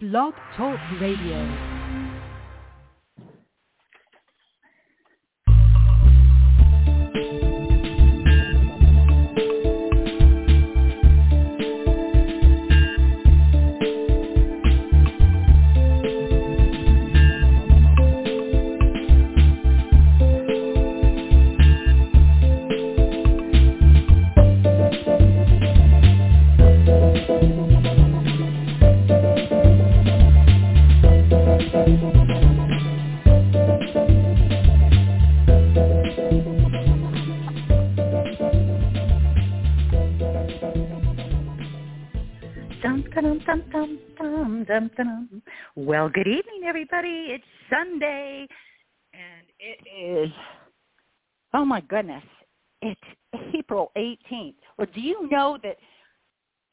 Blog Talk Radio. Well, good evening, everybody. It's Sunday, and it is, oh my goodness, it's April 18th. Well, do you know that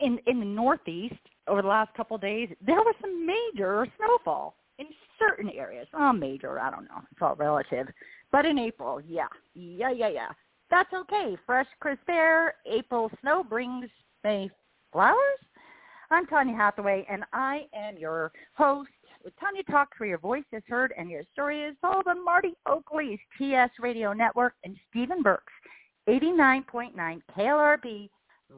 in in the Northeast over the last couple of days, there was some major snowfall in certain areas. Oh, major, I don't know. It's all relative. But in April, yeah, yeah, yeah, yeah. That's okay. Fresh, crisp air. April snow brings May flowers. I'm Tanya Hathaway, and I am your host with Tanya Talks, where your voice is heard and your story is told on Marty Oakley's TS Radio Network and Stephen Burke's 89.9 KLRB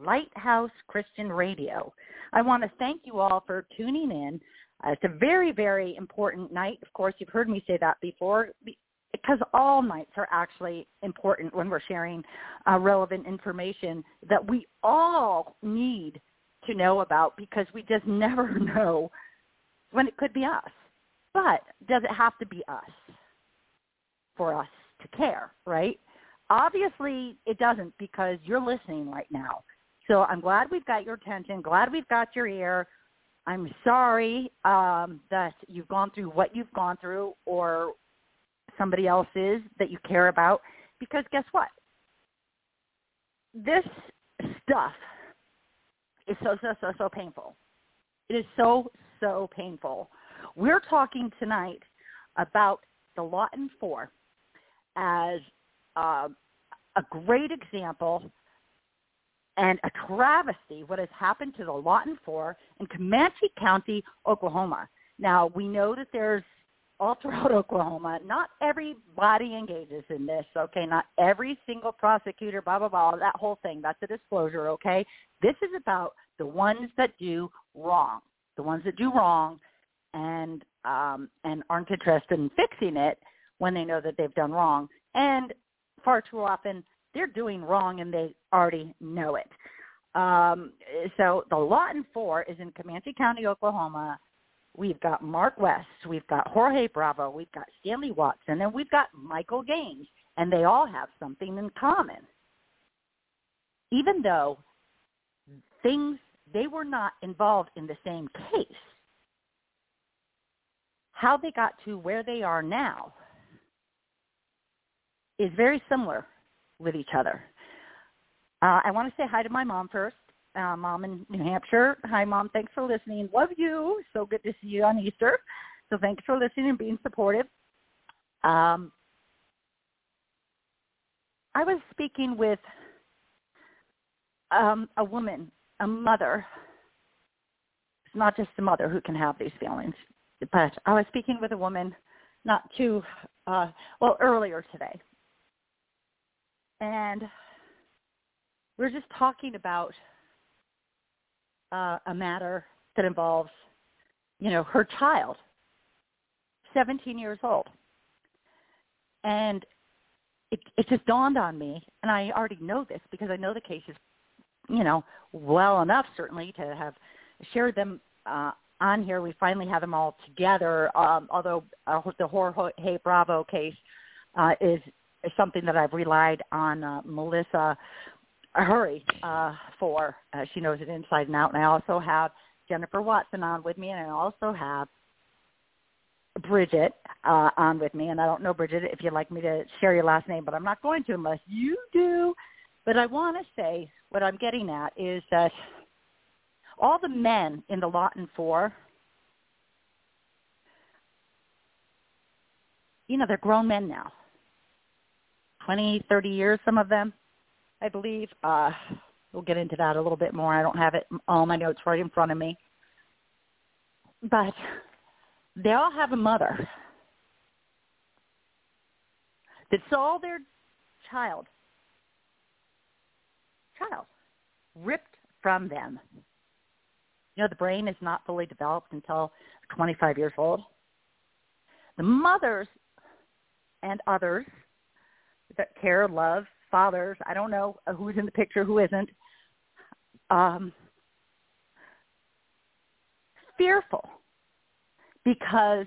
Lighthouse Christian Radio. I want to thank you all for tuning in. Uh, it's a very, very important night. Of course, you've heard me say that before because all nights are actually important when we're sharing uh, relevant information that we all need to know about because we just never know when it could be us. But does it have to be us for us to care, right? Obviously it doesn't because you're listening right now. So I'm glad we've got your attention, glad we've got your ear. I'm sorry um, that you've gone through what you've gone through or somebody else is that you care about because guess what? This stuff is so, so, so, so painful. It is so, so painful. We're talking tonight about the Lawton Four as uh, a great example and a travesty what has happened to the Lawton Four in Comanche County, Oklahoma. Now, we know that there's all throughout Oklahoma. Not everybody engages in this, okay? Not every single prosecutor, blah, blah, blah, that whole thing. That's a disclosure, okay? This is about the ones that do wrong, the ones that do wrong and um, and aren't interested in fixing it when they know that they've done wrong. And far too often, they're doing wrong and they already know it. Um, so the Lawton Four is in Comanche County, Oklahoma We've got Mark West. We've got Jorge Bravo. We've got Stanley Watson. And we've got Michael Gaines. And they all have something in common. Even though things, they were not involved in the same case, how they got to where they are now is very similar with each other. Uh, I want to say hi to my mom first uh, mom in New Hampshire. Hi, mom. Thanks for listening. Love you. So good to see you on Easter. So thanks for listening and being supportive. Um, I was speaking with um, a woman, a mother. It's not just a mother who can have these feelings, but I was speaking with a woman not too, uh, well, earlier today. And we we're just talking about uh, a matter that involves, you know, her child, 17 years old. And it, it just dawned on me, and I already know this because I know the cases, you know, well enough certainly to have shared them uh, on here. We finally have them all together. Um, although uh, the Jorge Bravo case uh, is, something that I've relied on uh, Malissa Hurry uh, for. Uh, she knows it inside and out. And I also have Jennifer Watson on with me, and I also have Bridget uh, on with me. And I don't know, Bridget, if you'd like me to share your last name, but I'm not going to unless you do. But I want to say what I'm getting at is that all the men in the Lawton Four, you know, they're grown men now. 20, 30 years, some of them. I believe. Uh, we'll get into that a little bit more. I don't have it all my notes right in front of me. but they all have a mother that saw their child, child, ripped from them. You know, the brain is not fully developed until 25 years old. The mothers and others that care, love, fathers, I don't know who's in the picture, who isn't, um, fearful because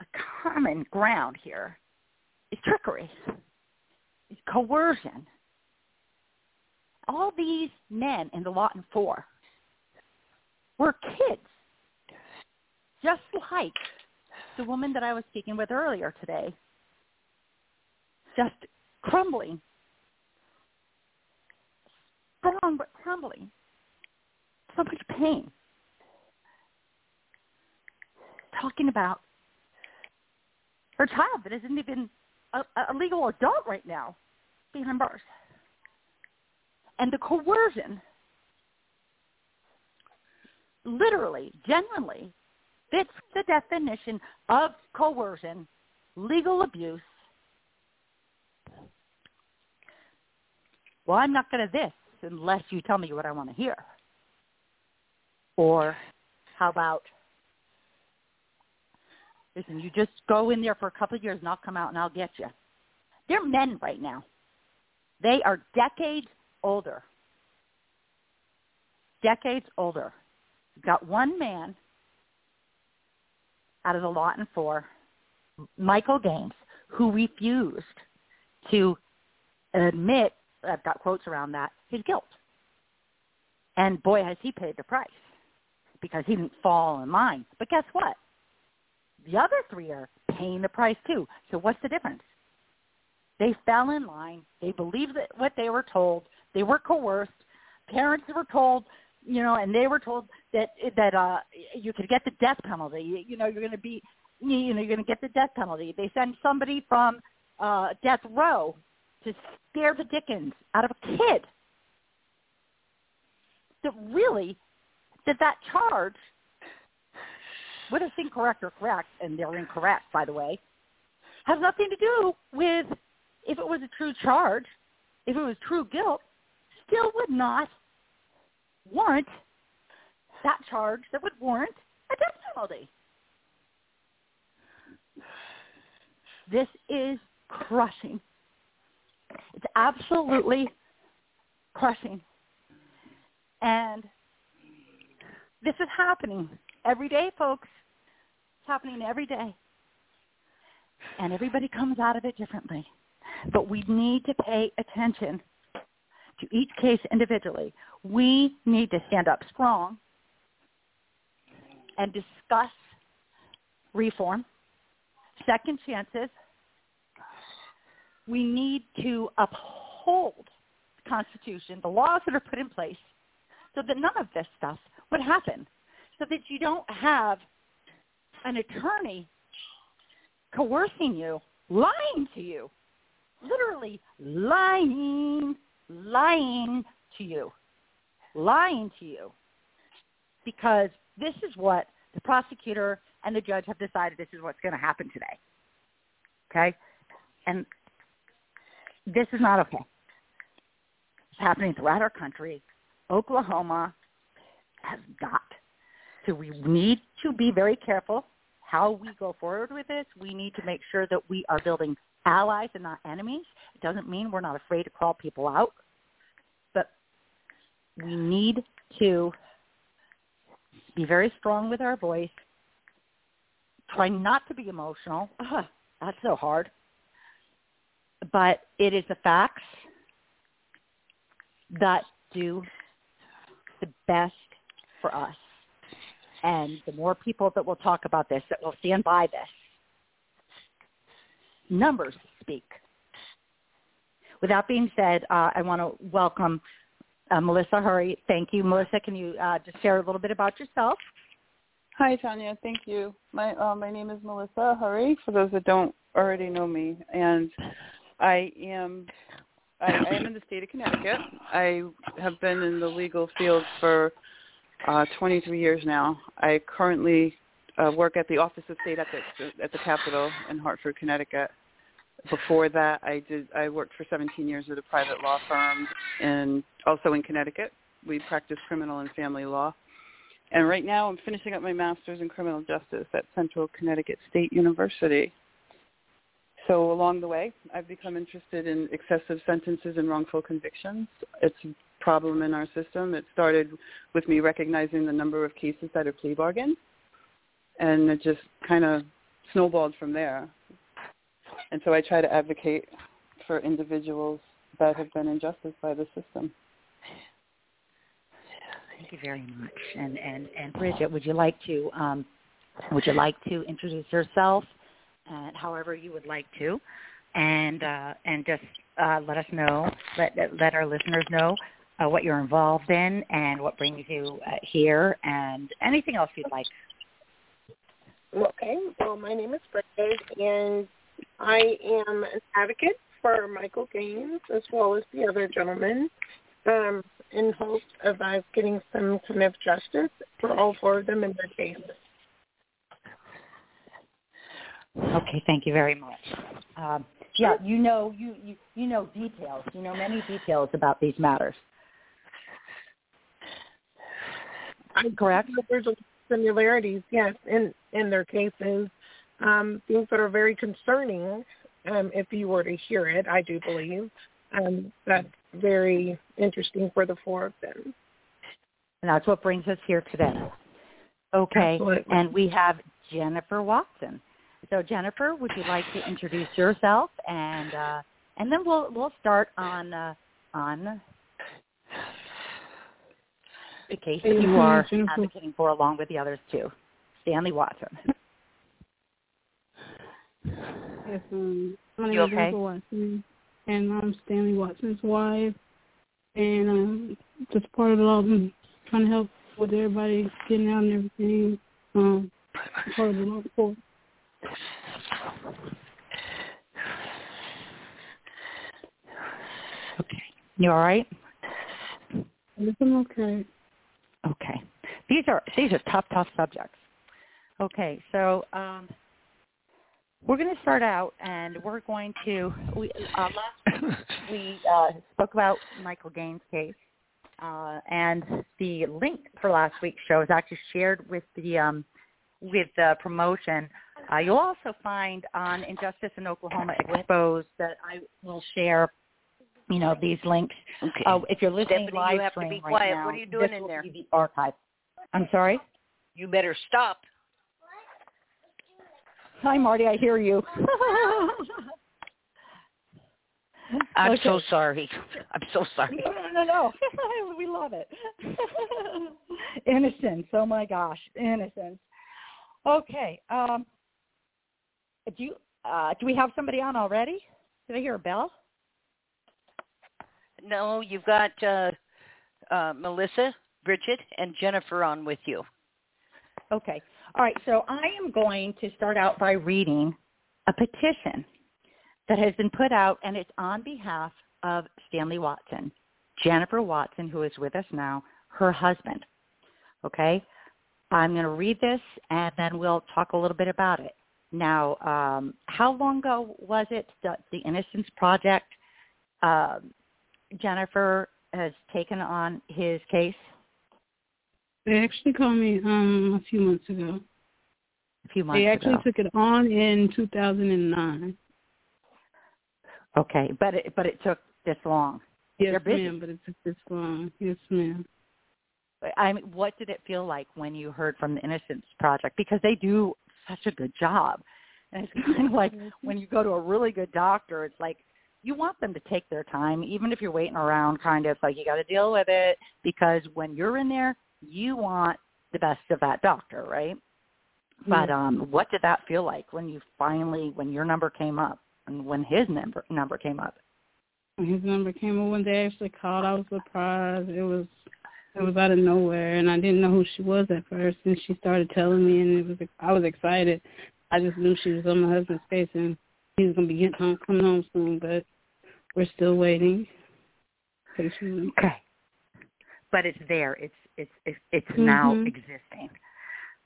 a common ground here is trickery, is coercion. All these men in the lot Lawton Four were kids, just like the woman that I was speaking with earlier today, just crumbling, strong but crumbling, so much pain. Talking about her child that isn't even a, a legal adult right now behind bars. And the coercion literally, genuinely fits the definition of coercion, legal abuse. Well, I'm not going to this unless you tell me what I want to hear. Or how about, listen, you just go in there for a couple of years and I'll come out and I'll get you. They're men right now. They are decades older. Decades older. You've got one man out of the Lawton Four, Michael Gaines, who refused to admit, I've got quotes around that, his guilt. And boy, has he paid the price because he didn't fall in line. But guess what? The other three are paying the price too. So what's the difference? They fell in line. They believed what they were told. They were coerced. Parents were told you know, and they were told that that uh you could get the death penalty. You, you know, you're going to be, you know, you're going to get the death penalty. They send somebody from uh death row to scare the dickens out of a kid. That really, that that charge, whether it's incorrect or correct, and they're incorrect, by the way, has nothing to do with if it was a true charge, if it was true guilt, still would not warrant that charge that would warrant a death penalty. This is crushing. It's absolutely crushing. And this is happening every day, folks. It's happening every day. And everybody comes out of it differently. But we need to pay attention to each case individually. We need to stand up strong and discuss reform, second chances. We need to uphold the Constitution, the laws that are put in place, so that none of this stuff would happen, so that you don't have an attorney coercing you, lying to you, literally lying lying to you, lying to you, because this is what the prosecutor and the judge have decided this is what's going to happen today. Okay? And this is not okay. It's happening throughout our country. Oklahoma has got to, we need to be very careful how we go forward with this. We need to make sure that we are building allies and not enemies. It doesn't mean we're not afraid to call people out, but we need to be very strong with our voice. Try not to be emotional. Ugh, that's so hard. But it is the facts that do the best for us. And the more people that will talk about this, that will stand by this, numbers speak. With that being said, uh, I want to welcome uh, Malissa Hurry. Thank you. Malissa, can you uh, just share a little bit about yourself? Hi, Tanya. Thank you. My uh, my name is Malissa Hurry. For those that don't already know me, and I am I, I am in the state of Connecticut. I have been in the legal field for uh, 23 years now. I currently uh, work at the Office of State Ethics at the Capitol in Hartford, Connecticut. Before that, I did I worked for 17 years at a private law firm, and also in Connecticut. We practice criminal and family law. And right now, I'm finishing up my master's in criminal justice at Central Connecticut State University. So along the way, I've become interested in excessive sentences and wrongful convictions. It's a problem in our system. It started with me recognizing the number of cases that are plea bargains, and it just kind of snowballed from there. And so I try to advocate for individuals that have been injustice by the system. Thank you very much. And and and Bridget, would you like to um, would you like to introduce yourself and however you would like to, and uh, and just uh, let us know, let let our listeners know uh, what you're involved in and what brings you uh, here, and anything else you'd like. Okay. Well, my name is Bridget, and I am an advocate for Michael Gaines as well as the other gentlemen um, in hopes of us getting some kind of justice for all four of them in their cases. Okay, thank you very much. Um, yeah, you know you, you you know details. You know many details about these matters. I'm correct. There's similarities, yes, in in their cases. Um, things that are very concerning. Um, if you were to hear it, I do believe um, that's very interesting for the four of them. And that's what brings us here today. Okay, Absolutely. and we have Jennifer Watson. So Jennifer, would you like to introduce yourself and uh, and then we'll we'll start on uh, on the case that you are advocating for along with the others too. Stanley Watson. Yes, um, my name You is okay? Jennifer Watson, and I'm Stanley Watson's wife, and um, just part of the law, I'm trying to help with everybody getting out and everything. Um, part of the Lawton Four. Okay. You all right? Yes, I'm okay. Okay. These are these are tough, tough subjects. Okay, so um, we're going to start out, and we're going to we uh, last week we uh, spoke about Michael Gaines' case, uh, and the link for last week's show is actually shared with the um, with the promotion. Uh, you'll also find on Injustice in Oklahoma exposed that I will share. You know these links. Okay. Uh, if you're listening Stephanie, live you have to stream be right quiet. now, What are you doing this in will there? be the archive. I'm sorry. you better stop. Hi, Marty. I hear you. I'm Okay. so sorry. I'm so sorry. No, no, no, no. we love it. innocence. Oh my gosh, innocence. Okay. Um, do you? Uh, do we have somebody on already? Did I hear a bell? No, you've got uh, uh, Malissa, Bridget, and Jennifer on with you. Okay. All right. So I am going to start out by reading a petition that has been put out, and it's on behalf of Stanley Watson, Jennifer Watson, who is with us now, her husband. Okay. I'm going to read this, and then we'll talk a little bit about it. Now, um, how long ago was it that the Innocence Project, um, Jennifer has taken on his case? They actually called me um a few months ago. A few months They actually ago. took it on in 2009. Okay, but it but it took this long. Yes, ma'am, but it took this long. Yes, ma'am. I mean, what did it feel like when you heard from the Innocence Project? Because they do such a good job, and it's kind of like when you go to a really good doctor, it's like you want them to take their time, even if you're waiting around. Kind of like you got to deal with it because when you're in there, you want the best of that doctor, right? But um, what did that feel like when you finally, when your number came up, and when his number number came up? When his number came up when they actually called, I was surprised. It was it was out of nowhere, and I didn't know who she was at first. And she started telling me, and it was I was excited. I just knew she was on my husband's case, and he was gonna be getting home, coming home soon. But we're still waiting patiently. Okay. But it's there. It's It's it's, it's now existing.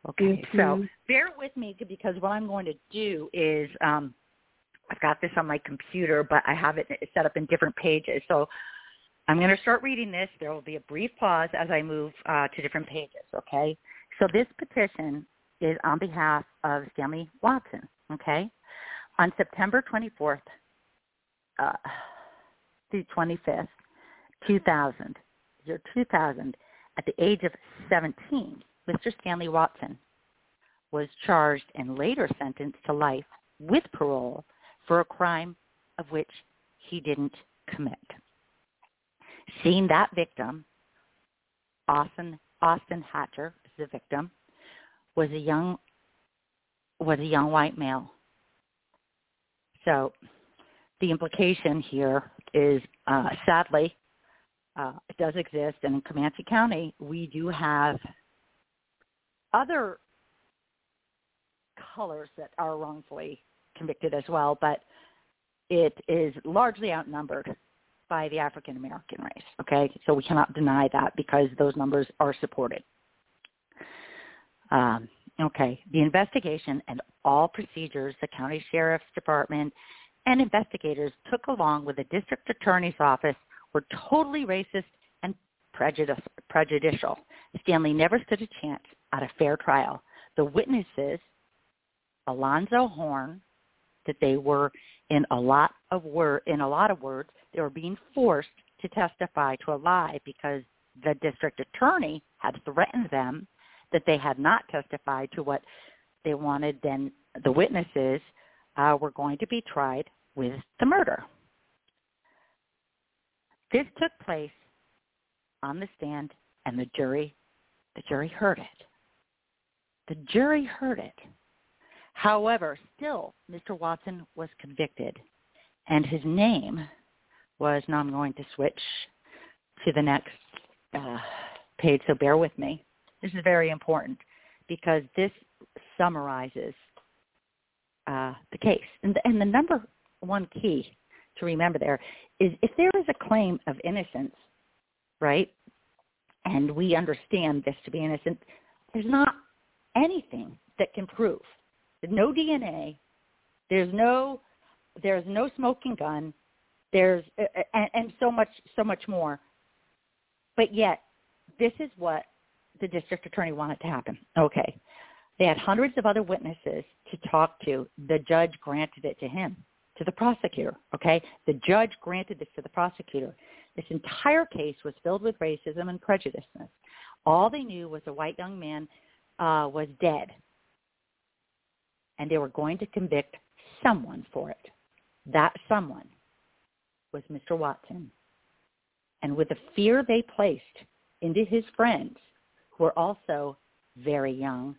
Okay, Yes, so bear with me because what I'm going to do is um, I've got this on my computer, but I have it set up in different pages. So I'm going to start reading this. There will be a brief pause as I move uh, to different pages. Okay, so this petition is on behalf of Stanley Watson. Okay, on September 24th uh, through 25th, 2000, year 2000, at the age of 17, Mr. Stanley Watson was charged and later sentenced to life with parole for a crime of which he didn't commit. Seeing that victim, Austin Austin Hatcher is the victim, was a young was a young white male. So the implication here is uh, sadly uh, it does exist, and in Comanche County we do have other colors that are wrongfully convicted as well, but it is largely outnumbered by the African American race. Okay, so we cannot deny that because those numbers are supported. Um, okay, the investigation and all procedures the county sheriff's department and investigators took along with the district attorney's office were totally racist and prejudice, prejudicial. Stanley never stood a chance at a fair trial. The witnesses, Alonzo Horn, that they were in a lot of word in a lot of words, they were being forced to testify to a lie because the district attorney had threatened them that they had not testified to what they wanted. Then the witnesses uh, were going to be tried with the murder. This took place on the stand, and the jury, the jury heard it. The jury heard it. However, still, Mr. Watson was convicted, and his name was. Now I'm going to switch to the next uh, page, so bear with me. This is very important because this summarizes uh, the case. And the, and the number one key to remember there is if there is a claim of innocence, right, and we understand this to be innocent, there's not anything that can prove. No DNA. There's no there's no smoking gun. There's and, and so much so much more. But yet, this is what the district attorney wanted to happen. Okay. They had hundreds of other witnesses to talk to. The judge granted it to him, to the prosecutor. Okay. The judge granted this to the prosecutor. This entire case was filled with racism and prejudice. All they knew was a white young man uh, was dead, and they were going to convict someone for it. That someone was Mr. Watson. And with the fear they placed into his friends, who were also very young,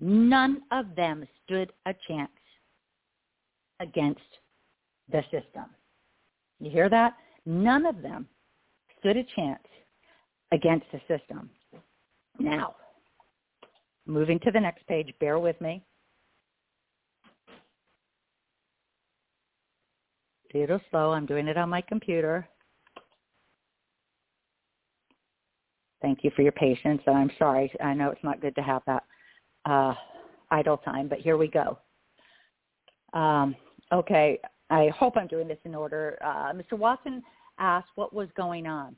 none of them stood a chance against the system. You hear that? None of them stood a chance against the system. Now, moving to the next page, bear with me. a little slow. I'm doing it on my computer. Thank you for your patience, and I'm sorry. I know it's not good to have that uh, idle time, but here we go. Um, okay, I hope I'm doing this in order. Uh, Mr. Watson asked what was going on.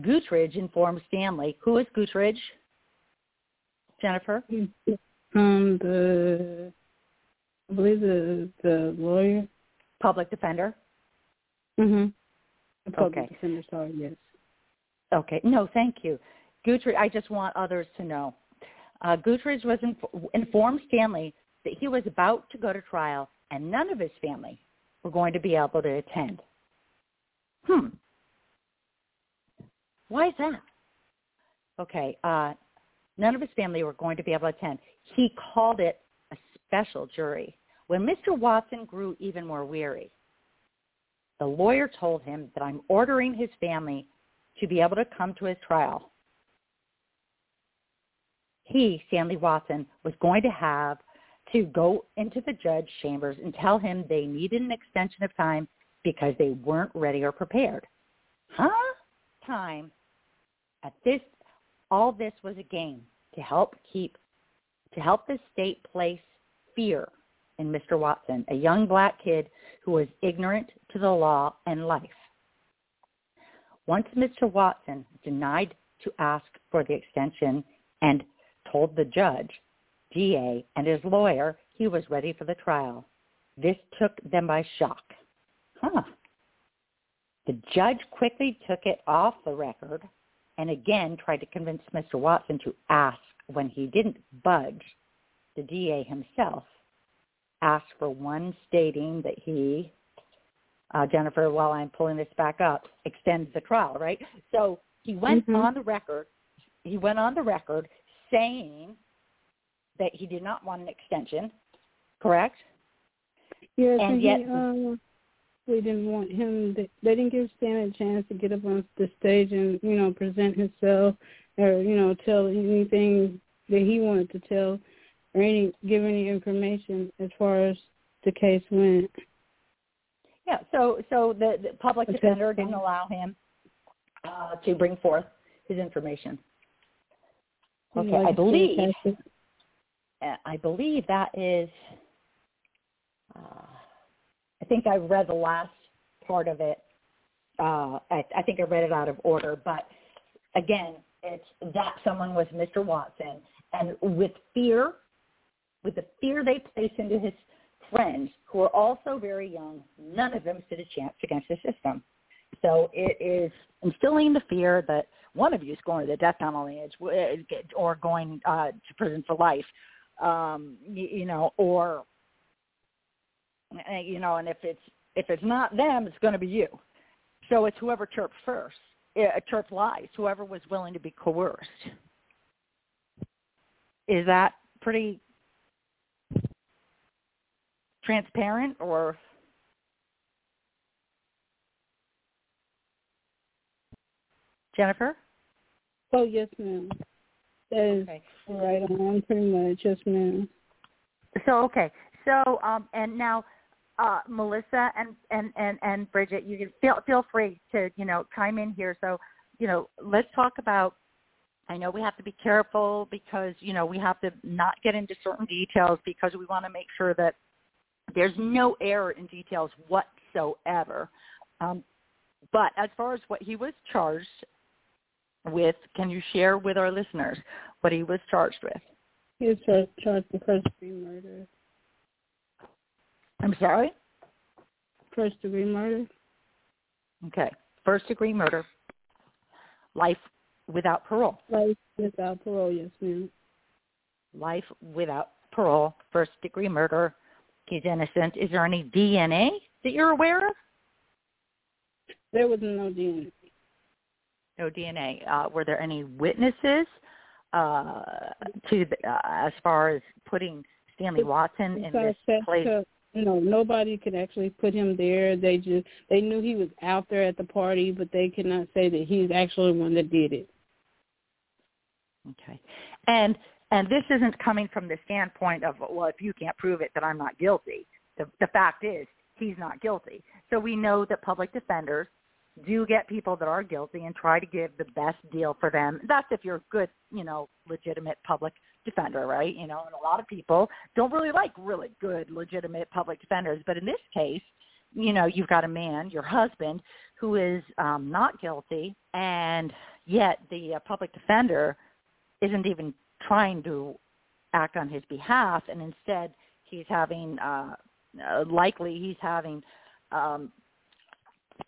Guthridge informed Stanley. Who is Guthridge? Jennifer? Um, the I believe the the lawyer. Public defender? Mhm. The public Okay. defender. Sorry. Yes. Okay. No, thank you. Guthridge, I just want others to know. Uh, was inf- informed Stanley that he was about to go to trial and none of his family were going to be able to attend. Hmm. Why is that? Okay. Uh, none of his family were going to be able to attend. He called it a special jury. When Mr. Watson grew even more weary, the lawyer told him that I'm ordering his family to be able to come to his trial. He, Stanley Watson, was going to have to go into the judge chambers and tell him they needed an extension of time because they weren't ready or prepared. Huh? Time at this all this was a game to help keep to help the state place fear in Mr. Watson, a young black kid who was ignorant to the law and life. Once Mr. Watson denied to ask for the extension and told the judge, DA, and his lawyer he was ready for the trial. This took them by shock. Huh. The judge quickly took it off the record and again tried to convince Mr. Watson to ask when he didn't budge. The DA himself asked for one stating that he, uh, Jennifer, while I'm pulling this back up, extends the trial, right? So he went Mhm. on the record. He went on the record saying that he did not want an extension, correct? Yes, And and, yet- he, uh, we didn't want him. To, they didn't give Stan a chance to get up on the stage and you know present himself or you know tell anything that he wanted to tell or any give any information as far as the case went. Yeah. So so the, the public Okay. defender didn't allow him uh, to bring forth his information. Okay, I believe I believe that is. Uh, I think I read the last part of it. Uh, I, I think I read it out of order, but again, it's that someone was Mr. Watson, and with fear, with the fear they place into his friends, who are also very young, none of them stood a chance against the system. So it is instilling the fear that one of you is going to the death penalty or going uh, to prison for life, um, you, you know, or you know, and if it's if it's not them, it's going to be you. So it's whoever chirped first, uh, chirped lies, whoever was willing to be coerced. Is that pretty transparent or Jennifer? Oh yes, ma'am. That is Okay. right on, pretty much. Yes, ma'am. So okay. So um and now uh Malissa and and and and Bridget, you can feel feel free to, you know, chime in here. So, you know, let's talk about I know we have to be careful because, you know, we have to not get into certain details because we want to make sure that there's no error in details whatsoever. Um, but as far as what he was charged with, can you share with our listeners what he was charged with? He was char- charged with first degree murder. I'm sorry? First degree murder. Okay. First degree murder, life without parole. Life without parole. Yes, ma'am. Life without parole, first degree murder. He's innocent. Is there any DNA that you're aware of? There was no DNA. No DNA. Uh, were there any witnesses uh, to the, uh, as far as putting Stanley Watson in this place? No, nobody could actually put him there. They just they knew he was out there at the party, but they could not say that he's actually the one that did it. Okay. And and this isn't coming from the standpoint of well, if you can't prove it, then I'm not guilty. The the fact is he's not guilty. So we know that public defenders do get people that are guilty and try to give the best deal for them. That's if you're a good, you know, legitimate public defender, right? You know, and a lot of people don't really like really good, legitimate public defenders. But in this case, you know, you've got a man, your husband, who is um, not guilty, and yet the uh, public defender isn't even trying to act on his behalf, and instead he's having, uh, uh, likely he's having um,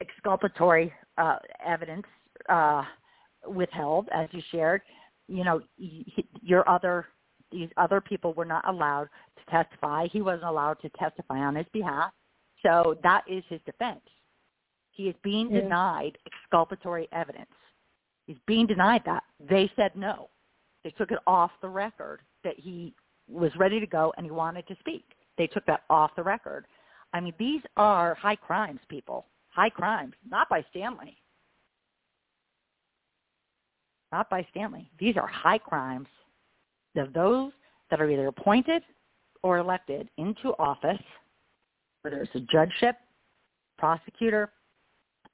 exculpatory uh, evidence uh, withheld, as you shared. You know, your other these other people were not allowed to testify. He wasn't allowed to testify on his behalf. So that is his defense. He is being Yeah. denied exculpatory evidence. He's being denied that. They said no. They took it off the record that he was ready to go and he wanted to speak. They took that off the record. I mean, these are high crimes, people. High crimes, not by Stanley. Not by Stanley. These are high crimes of those that are either appointed or elected into office, whether it's a judgeship, prosecutor,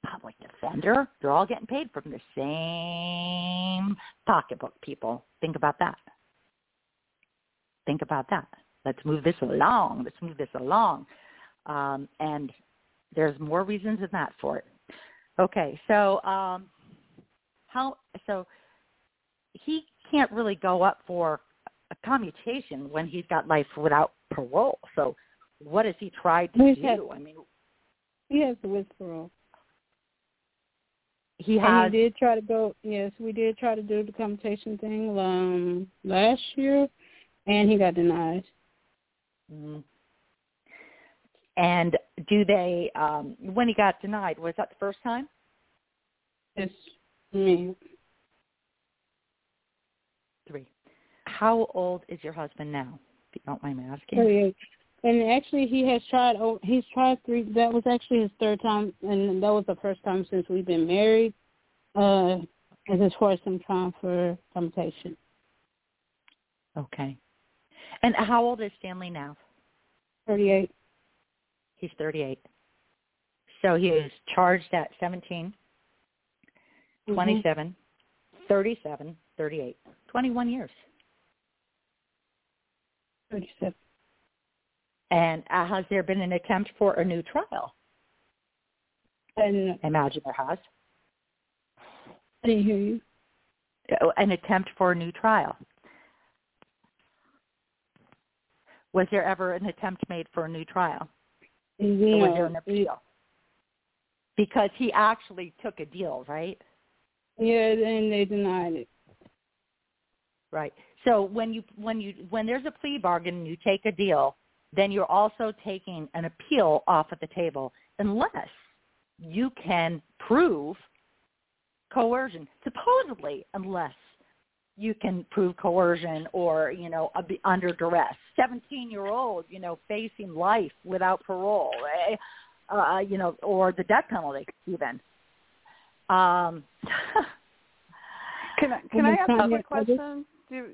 public defender. They're all getting paid from the same pocketbook, people. Think about that. Think about that. Let's move this along. Let's move this along. Um, and there's more reasons than that for it. Okay, so um, how so he can't really go up for a commutation when he's got life without parole. So what has he tried to do? I mean, He has the with parole. he And has he did try to go. Yes, we did try to do the commutation thing um last year, and he got denied. Mm. And do they, um, when he got denied, was that the first time? It's me. Three. How old is your husband now, if you don't mind me asking? Thirty-eight. And actually, he has tried. Oh, he's tried three. That was actually his third time, and that was the first time since we've been married. Uh, as as far as him trying for commutation. Okay. And how old is Stanley now? Thirty-eight. He's 38. So he was charged at 17, Mhm. 27, 37, 38. 21 years. Thirty-seven. And uh, has there been an attempt for a new trial? And I imagine there has. I didn't hear you. Uh, An attempt for a new trial. Was there ever an attempt made for a new trial? Was there an appeal? Because he actually took a deal, right? yeah, and they denied it. Right. So when you when you when there's a plea bargain and you take a deal, then you're also taking an appeal off of the table unless you can prove coercion. Supposedly, unless you can prove coercion or you know a- under duress. Seventeen year old, you know, facing life without parole, eh, uh, you know, or the death penalty even. Um, Can I can I ask a quick question? Do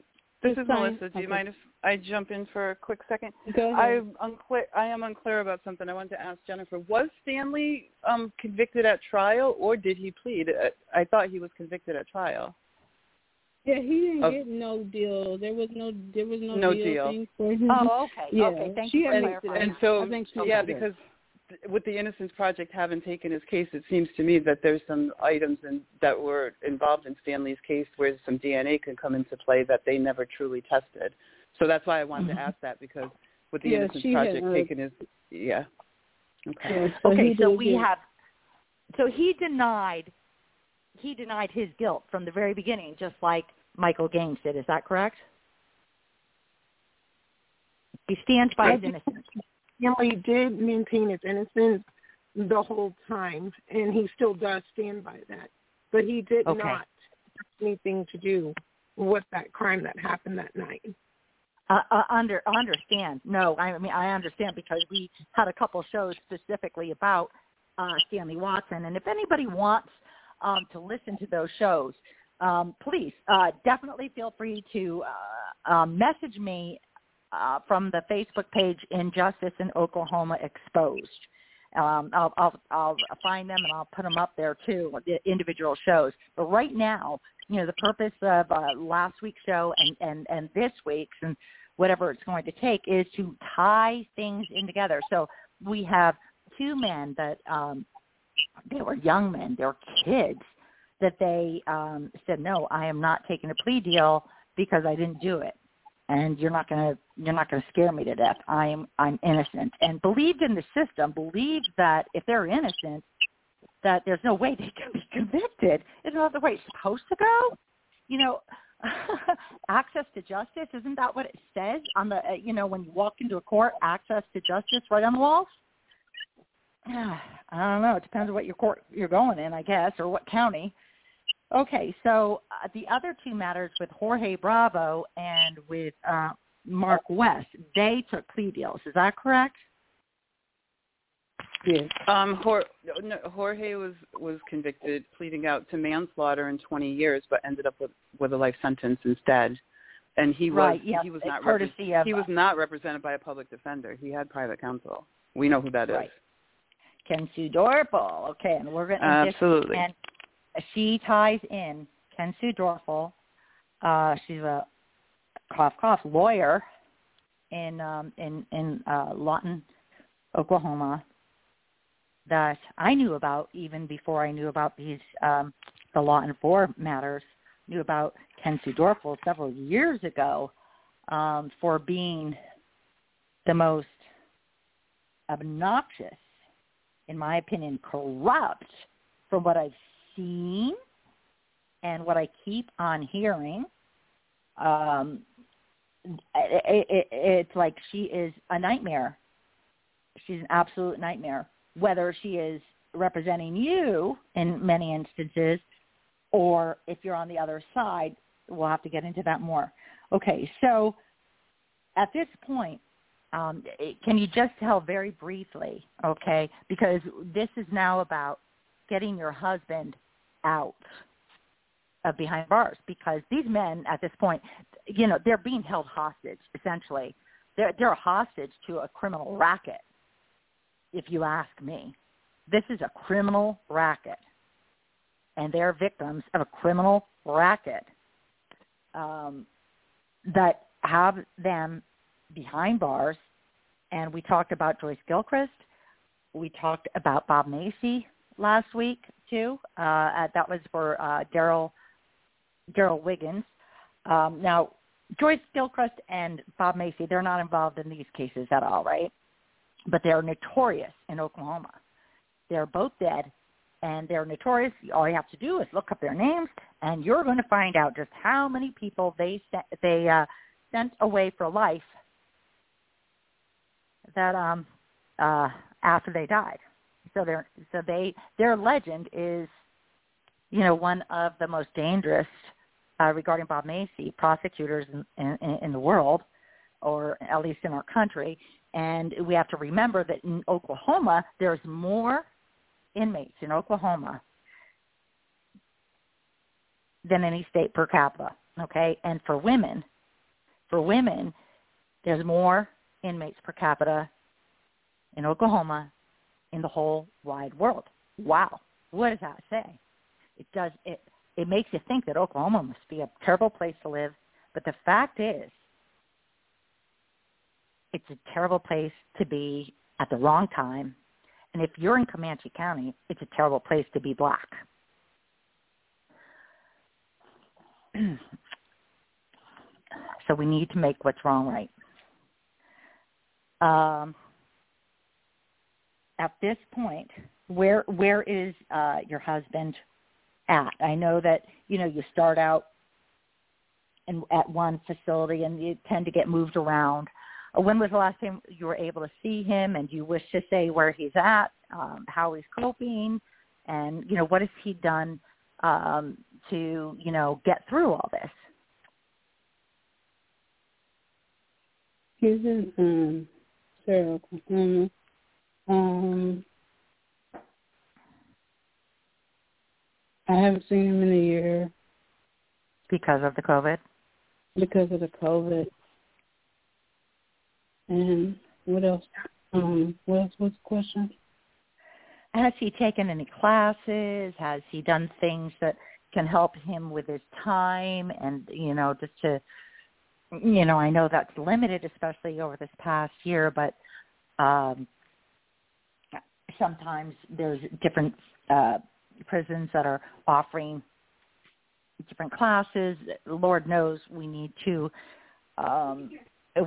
this is. Malissa. Do you mind if I jump in for a quick second? I'm unclear. I am unclear about something. I wanted to ask Jennifer. Was Stanley um, convicted at trial, or did he plead? Uh, I thought he was convicted at trial. Yeah, he didn't Of- get no deal. There was no there was no, No deal, deal. thing for him. oh, okay, Yeah, okay. Thank she you for had- clarifying. And so, I think she yeah, did. because with the Innocence Project having taken his case, it seems to me that there's some items in, that were involved in Stanley's case where some DNA could come into play that they never truly tested. So that's why I wanted Mhm. to ask that because with the Yeah, Innocence she had, Project taking his, yeah. Okay. Yeah, so okay, so we get- have, so he denied, he denied his guilt from the very beginning, just like Michael Gaines did. Is that correct? He stands by I his innocence. Stanley did maintain his innocence the whole time, and he still does stand by that. But he did Okay. not have anything to do with that crime that happened that night. Uh, uh, under understand? No, I mean I understand because we had a couple shows specifically about uh, Stanley Watson, and if anybody wants um, to listen to those shows, um, please uh, definitely feel free to uh, um, message me uh, from the Facebook page Injustice in Oklahoma Exposed. Um, I'll, I'll I'll find them and I'll put them up there too, the individual shows. But right now, you know, the purpose of uh, last week's show and and and this week's and whatever it's going to take is to tie things in together. So we have two men that um, they were young men, they were kids that they um, said, no, I am not taking a plea deal because I didn't do it and you're not to you're not to scare me to death. I'm I'm innocent and believed in the system. Believed that if they're innocent, that there's no way they can be convicted. Isn't that the way it's supposed to go? You know, access to justice isn't that what it says on the uh, you know when you walk into a court, access to justice right on the walls? I don't know. It depends on what your court you're going in, I guess, or what county. Okay, so uh, the other two matters with Jorge Bravo and with uh, Mark West, they took plea deals. Is that correct? Yes. Um, Jor- no, Jorge was was convicted, pleading out to manslaughter in 20 years, but ended up with with a life sentence instead. And he Right, was yeah, he was not courtesy repre- of, he was uh, not represented by a public defender. He had private counsel. We know who that is. Kensu Dorfel. Okay, and we're going to Absolutely. And she ties in Kensu Dorfel. Uh, she's a cough cough lawyer in um, in in uh, Lawton, Oklahoma. That I knew about even before I knew about these um, the Lawton Four matters. Knew about Kensu Dorfel several years ago um, for being the most obnoxious, in my opinion, corrupt from what I've seen and what I keep on hearing. Um, it, it, it's like she is a nightmare. She's an absolute nightmare. Whether she is representing you in many instances, or if you're on the other side, we'll have to get into that more. Okay, so at this point, um, can you just tell very briefly, okay, because this is now about getting your husband out of behind bars because these men at this point, you know, they're being held hostage essentially. They're they're a hostage to a criminal racket. If you ask me, this is a criminal racket, and they're victims of a criminal racket um, that have them behind bars. And we talked about Joyce Gilchrist. We talked about Bob Macy last week too. Uh, that was for uh, Daryl Daryl Wiggins. Um, now, Joyce Gilchrist and Bob Macy, they're not involved in these cases at all, right? But they're notorious in Oklahoma. They're both dead, and they're notorious. All you have to do is look up their names, and you're going to find out just how many people they sent, they uh, sent away for life that um, uh, after they died. So their so they their legend is, you know, one of the most dangerous uh, regarding Bob Macy prosecutors in, in, in the world, or at least in our country. And we have to remember that in Oklahoma, there's more inmates in Oklahoma than any state per capita. Okay, and for women, for women, there's more inmates per capita in Oklahoma in the whole wide world. Wow, what does that say? It does it. It makes you think that Oklahoma must be a terrible place to live, but the fact is, it's a terrible place to be at the wrong time. And if you're in Comanche County, it's a terrible place to be black. so we need to make what's wrong right. Um, at this point, where where is uh, your husband at? I know that you know you start out in, at one facility and you tend to get moved around. Uh, when was the last time you were able to see him? And do you wish to say where he's at, um, how he's coping, and you know what has he done um, to you know get through all this? In um, Sayre, Oklahoma. Um, I haven't seen him in a year because of the COVID. Because of the COVID. And what else? Um, what else was the question? Has he taken any classes? Has he done things that can help him with his time and you know just to you know I know that's limited especially over this past year but um sometimes there's different uh prisons that are offering different classes. Lord knows we need to um,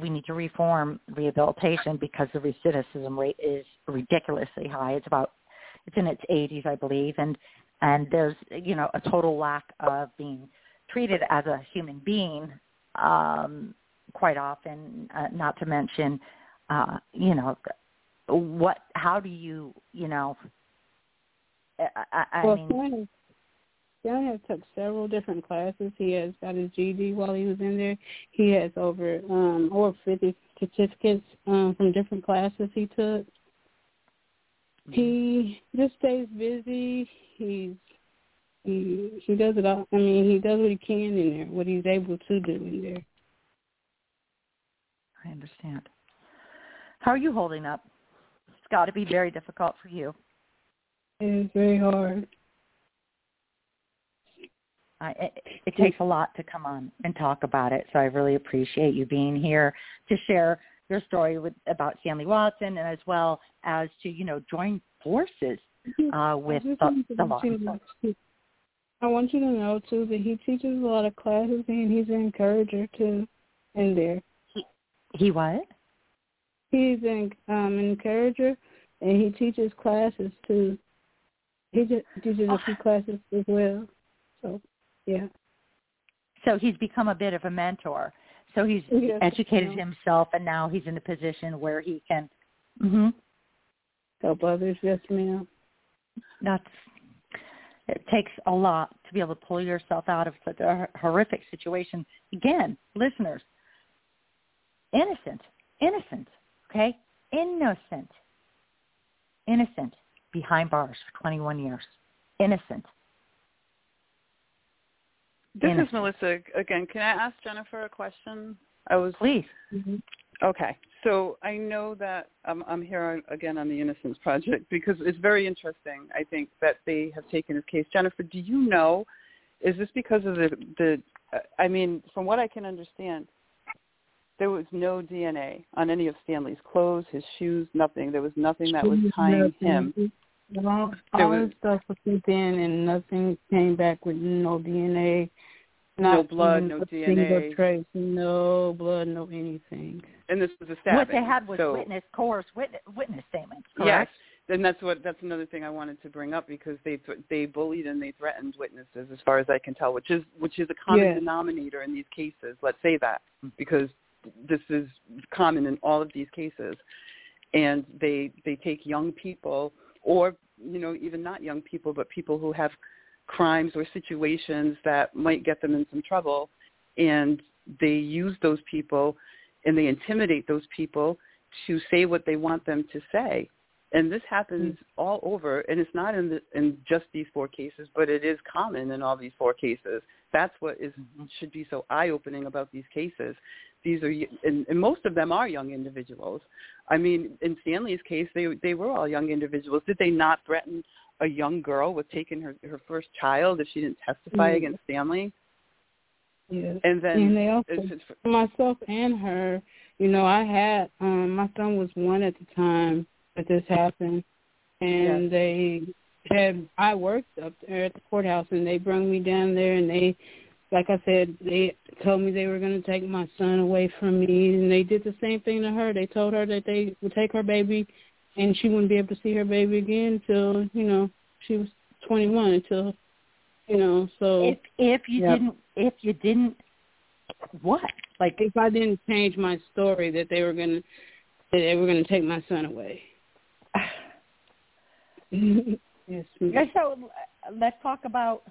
we need to reform rehabilitation because the recidivism rate is ridiculously high. It's about it's in its 80s, I believe, and and there's you know a total lack of being treated as a human being um, quite often. Uh, not to mention, uh, you know, what how do you you know I, I well, mean, John has took several different classes. He has got his GED while he was in there. He has over um over fifty certificates um from different classes he took. He just stays busy. He's he he does it all. I mean, he does what he can in there, what he's able to do in there. I understand. How are you holding up? It's got to be very difficult for you. It is very hard. I, it, it takes a lot to come on and talk about it. So I really appreciate you being here to share your story with about Stanley Watson and as well as to you know join forces uh, with the, the law. I want you to know too that he teaches a lot of classes and he's an encourager too in there. He, he what? He's an um, encourager and he teaches classes too. He just teaches a few classes as well. So yeah. So he's become a bit of a mentor. So he's yes, educated himself, and now he's in a position where he can mm-hmm, help others. Yes, ma'am. That's it takes a lot to be able to pull yourself out of such a horrific situation. Again, listeners, innocent, innocent, okay, innocent, innocent, behind bars for 21 years, innocent. This innocent. is Malissa again. Can I ask Jennifer a question? I was Please. Mm-hmm. Okay. So I know that um, I'm here again on the Innocence Project because it's very interesting, I think, that they have taken this case. Jennifer, do you know, is this because of the, the uh, I mean, from what I can understand, there was no DNA on any of Stanley's clothes, his shoes, nothing. There was nothing that was tying him. All, all was- his stuff was sent in and nothing came back with no DNA. No blood, no single DNA. trace, no blood, no anything. And this was a stabbing. What they had was so, witness, coerced witness, witness statements, Yes, and that's what that's another thing I wanted to bring up because they th- they bullied and they threatened witnesses, as far as I can tell, which is which is a common Yeah. denominator in these cases. Let's say that mm-hmm. because this is common in all of these cases, and they they take young people or you know even not young people but people who have crimes or situations that might get them in some trouble, and they use those people and they intimidate those people to say what they want them to say. And this happens mm. all over, and it's not in the, in just these four cases, but it is common in all these four cases. That's what is mm-hmm. should be so eye-opening about these cases. These are, and, and most of them are young individuals. I mean, in Stanley's case, they they were all young individuals. Did they not threaten a young girl was taking her her first child if she didn't testify Mhm. against Stanley? Yes. And then and they also it's- it's- myself and her, you know, I had um my son was one at the time that this happened and they had I worked up there at the courthouse and they brought me down there and they like I said, they told me they were gonna take my son away from me and they did the same thing to her. They told her that they would take her baby and she wouldn't be able to see her baby again until, you know, she was twenty one until you know, so If if you Yep. didn't if you didn't what? Like if I didn't change my story that they were gonna that they were gonna take my son away. yes. So uh, let's talk about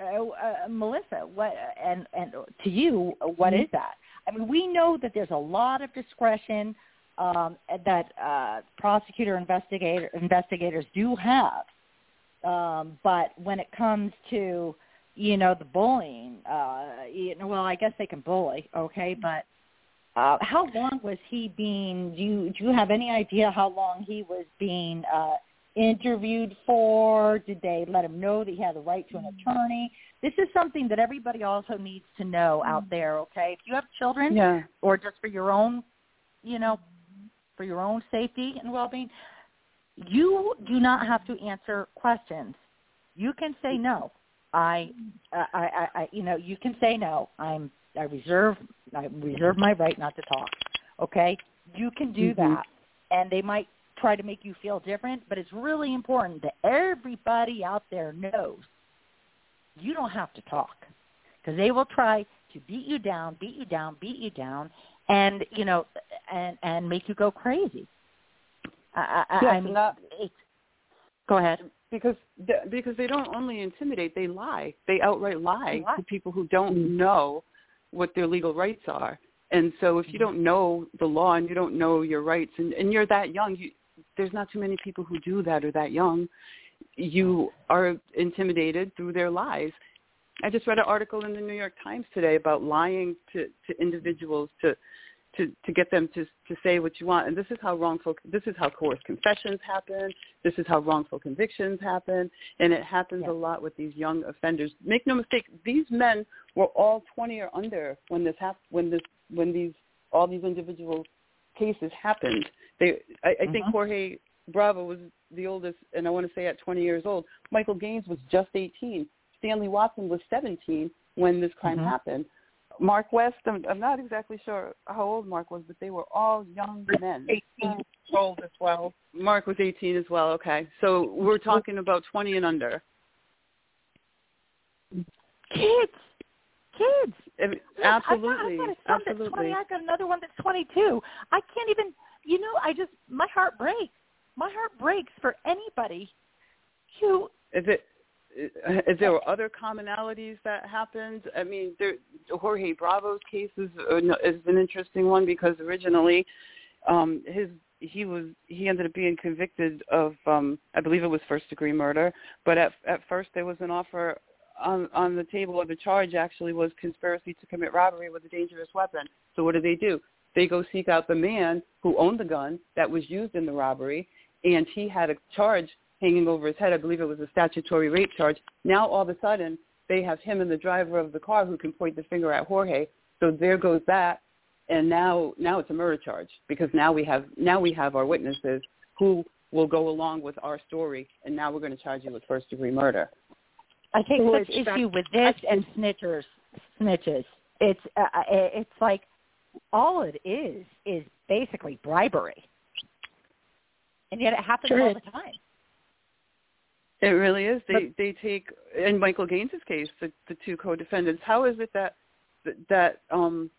uh, uh, Malissa. What and and to you, what is that? I mean, we know that there's a lot of discretion um, that uh, prosecutor investigator investigators do have, um, but when it comes to you know the bullying, uh, you know, well, I guess they can bully, okay, but. Uh, how long was he being? Do you do you have any idea how long he was being uh, interviewed for? Did they let him know that he had the right to an attorney? This is something that everybody also needs to know out there, okay? If you have children yeah. or just for your own, you know, for your own safety and well-being, you do not have to answer questions. You can say no. I, I, I, I you know, you can say no. I'm, I reserve, I reserve my right not to talk. Okay, you can do Mhm. that, and they might try to make you feel different, but it's really important that everybody out there knows you don't have to talk because they will try to beat you down, beat you down, beat you down, and you know, and and make you go crazy. I, I, Yes, I mean, that- go ahead. because th- because they don't only intimidate, they lie. They outright lie They lie. to people who don't know what their legal rights are. And so if you mm-hmm. don't know the law and you don't know your rights and, and you're that young, you, there's not too many people who do that or that young. You mm-hmm. are intimidated through their lies. I just read an article in the New York Times today about lying to, to individuals to to to get them to to say what you want. And this is how wrongful this is how coerced confessions happen. This is how wrongful convictions happen, and it happens a lot with these young offenders. Make no mistake, these men were all 20 or under when this hap- when this when these all these individual cases happened. They I, I think Mhm. Jorge Bravo was the oldest, and I want to say at 20 years old. Michael Gaines was just 18. Stanley Watson was 17 when this crime Mhm. happened. Mark West, I'm, I'm not exactly sure how old Mark was, but they were all young men. 18 years old as well. Mark was 18 as well. Okay, so we're talking about 20 and under. Kids, kids. I mean, Look, Absolutely, I've got, I've got a son that's absolutely. 20. I've got another one that's 22. I can't even, you know, I just, my heart breaks. My heart breaks for anybody who, Is it? Is there were other commonalities that happened? I mean, there, Jorge Bravo's case is, uh, is an interesting one because originally, um, his he was he ended up being convicted of um, I believe it was first degree murder, but at at first there was an offer on on the table of the charge actually was conspiracy to commit robbery with a dangerous weapon. So what do they do? They go seek out the man who owned the gun that was used in the robbery, and he had a charge hanging over his head. I believe it was a statutory rape charge. Now all of a sudden they have him and the driver of the car who can point the finger at Jorge. So there goes that, and now now it's a murder charge because now we have now we have our witnesses who will go along with our story, and now we're going to charge you with first degree murder. I take such issue with this and snitchers, snitches. It's, uh, uh, it's like all it is is basically bribery, and yet it happens Sure all the time. It really is. They But- they take in Michael Gaines's case, the, the two co-defendants. How is it that that um,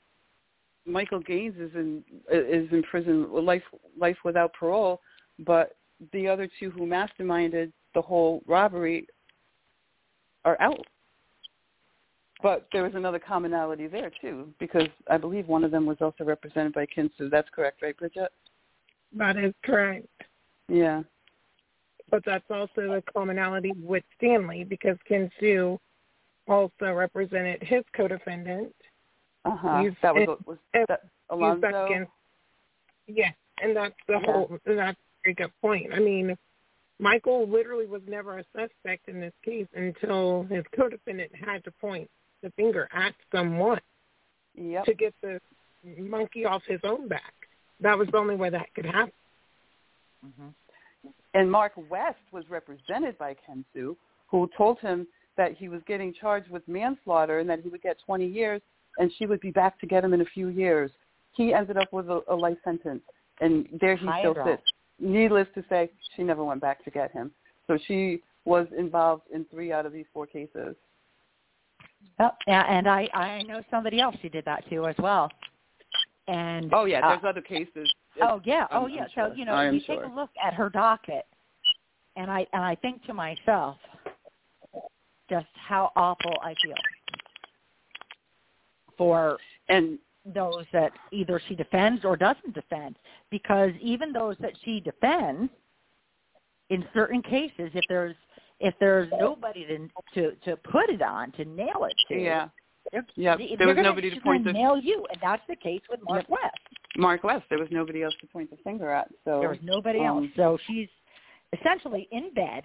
Michael Gaines is in is in prison life life without parole, but the other two who masterminded the whole robbery are out? But there was another commonality there too, because I believe one of them was also represented by Kinsu. That's correct, right, Bridget? That is correct. Yeah. But that's also a commonality with Stanley because Ken Sue also represented his co-defendant. Uh huh. He's- That was was that Alonzo. yes, and that's the Yeah. whole. And that's a very good point. I mean, Michael literally was never a suspect in this case until his co-defendant had to point the finger at someone Yep. to get the monkey off his own back. That was the only way that could happen. Mm-hmm. And Mark West was represented by Ken Sue, who told him that he was getting charged with manslaughter and that he would get 20 years and she would be back to get him in a few years. He ended up with a, a life sentence, and there he High still sits. Needless to say, she never went back to get him. So she was involved in three out of these four cases. Oh, yeah, and I I know somebody else who did that too as well. And Oh yeah, uh, there's other cases. Oh yeah, I'm- oh I'm yeah. sure. So you know, you take a look at her docket, and I and I think to myself, just how awful I feel for And those that either she defends or doesn't defend, because even those that she defends, in certain cases, if there's if there's nobody to to to put it on to nail it to, yeah, they're, yeah, they- there was nobody to point the nail you, and that's the case with Mark Yep. West. Mark West. There was nobody else to point the finger at. So There was nobody um, else. So she's essentially in bed,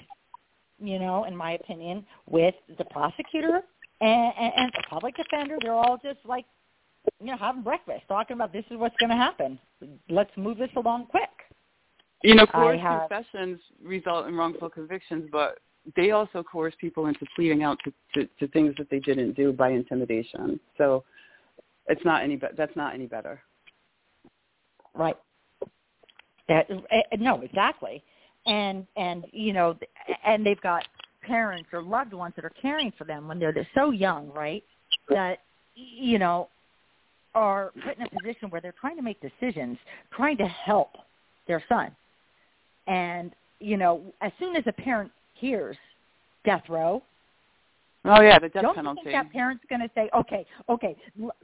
you know, in my opinion, with the prosecutor and, and, and the public defender. They're all just like, you know, having breakfast, talking about this is what's going to happen. Let's move this along quick. You know, coerced have- confessions result in wrongful convictions, but they also coerce people into pleading out to, to, to things that they didn't do by intimidation. So it's not any be- that's not any better. Right. That, eh, no, exactly. And and you know, and they've got parents or loved ones that are caring for them when they're, they're so young, right? That you know are put in a position where they're trying to make decisions, trying to help their son. And you know, as soon as a parent hears death row, Oh yeah, the death don't penalty. think that parent's going to say, okay, okay,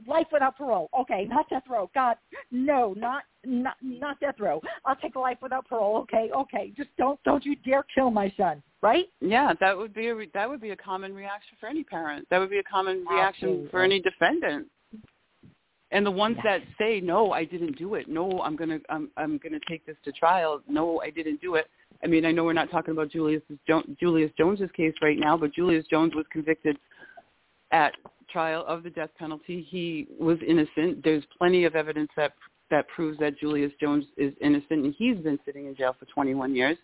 life without parole, okay, not death row, God, no, not not not death row. I'll take life without parole, okay, okay, just don't don't you dare kill my son, right? yeah, that would be a re- that would be a common reaction for any parent. That would be a common reaction for any defendant. And the ones Yes. that say no, I didn't do it. No, I'm gonna I'm I'm gonna take this to trial. No, I didn't do it. I mean, I know we're not talking about Julius Julius Jones's case right now, but Julius Jones was convicted at trial of the death penalty. He was innocent. There's plenty of evidence that that proves that Julius Jones is innocent, and he's been sitting in jail for 21 years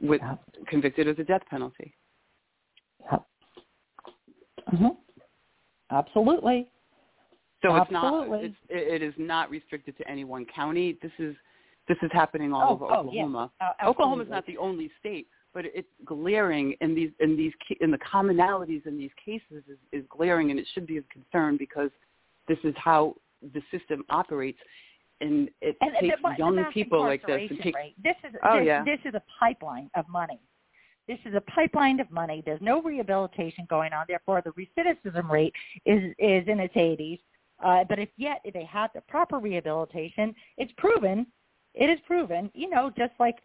with Yeah. convicted of the death penalty. hmm Absolutely. So Absolutely. it's not it's, it is not restricted to any one county. This is this is happening all Oh, over oh, yeah. Oklahoma. Uh, Oklahoma's absolutely. not the only state, but it's glaring in these in these in the commonalities in these cases is, is glaring, and it should be of concern because this is how the system operates, and it And, takes the, the young mass people like this and take, rate, this is Oh, this, yeah. this is a pipeline of money. This is a pipeline of money. There's no rehabilitation going on. Therefore, the recidivism rate is is in its 80s. Uh, but if yet if they had the proper rehabilitation, it's proven. It is proven. You know, just like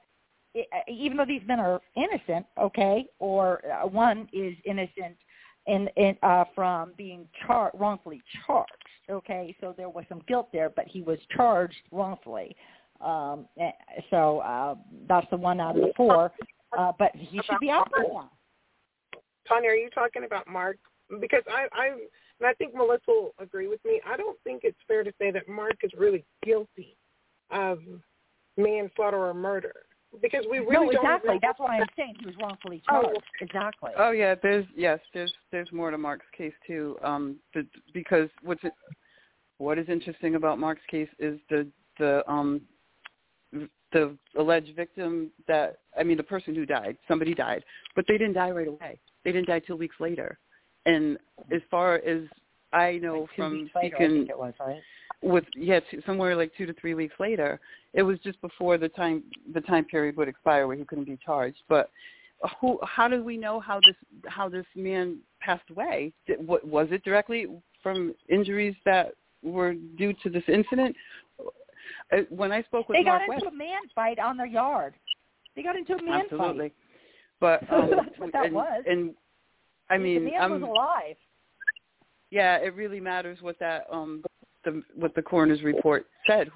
even though these men are innocent, okay, or uh, one is innocent in, in uh, from being char- wrongfully charged. Okay, so there was some guilt there, but he was charged wrongfully. Um, eh, so uh, that's the one out of the four. Uh, but he should be out there now. Tanya, are you talking about Mark? Because I, I, and I think Malissa will agree with me. I don't think it's fair to say that Mark is really guilty of manslaughter or murder because we really no, don't. exactly. know- That's why I'm saying he was wrongfully charged. Oh. charged. Exactly. Oh yeah, there's yes, there's there's more to Mark's case too. Um, the, because what's it, what is interesting about Mark's case is the the um the alleged victim that I mean the person who died, somebody died, but they didn't die right away. They didn't die two weeks later. And as far as I know Like two from weeks later, I speaking think it was right. With yeah two, somewhere like two to three weeks later it was just before the time the time period would expire where he couldn't be charged but who how do we know how this how this man passed away Did, what was it directly from injuries that were due to this incident Uh, when i spoke with They got into west a man fight on their yard. They got into a man absolutely fight. but um That's what that and, was. and i mean the man i'm was alive. yeah, it really matters what that um the what the coroner's report said.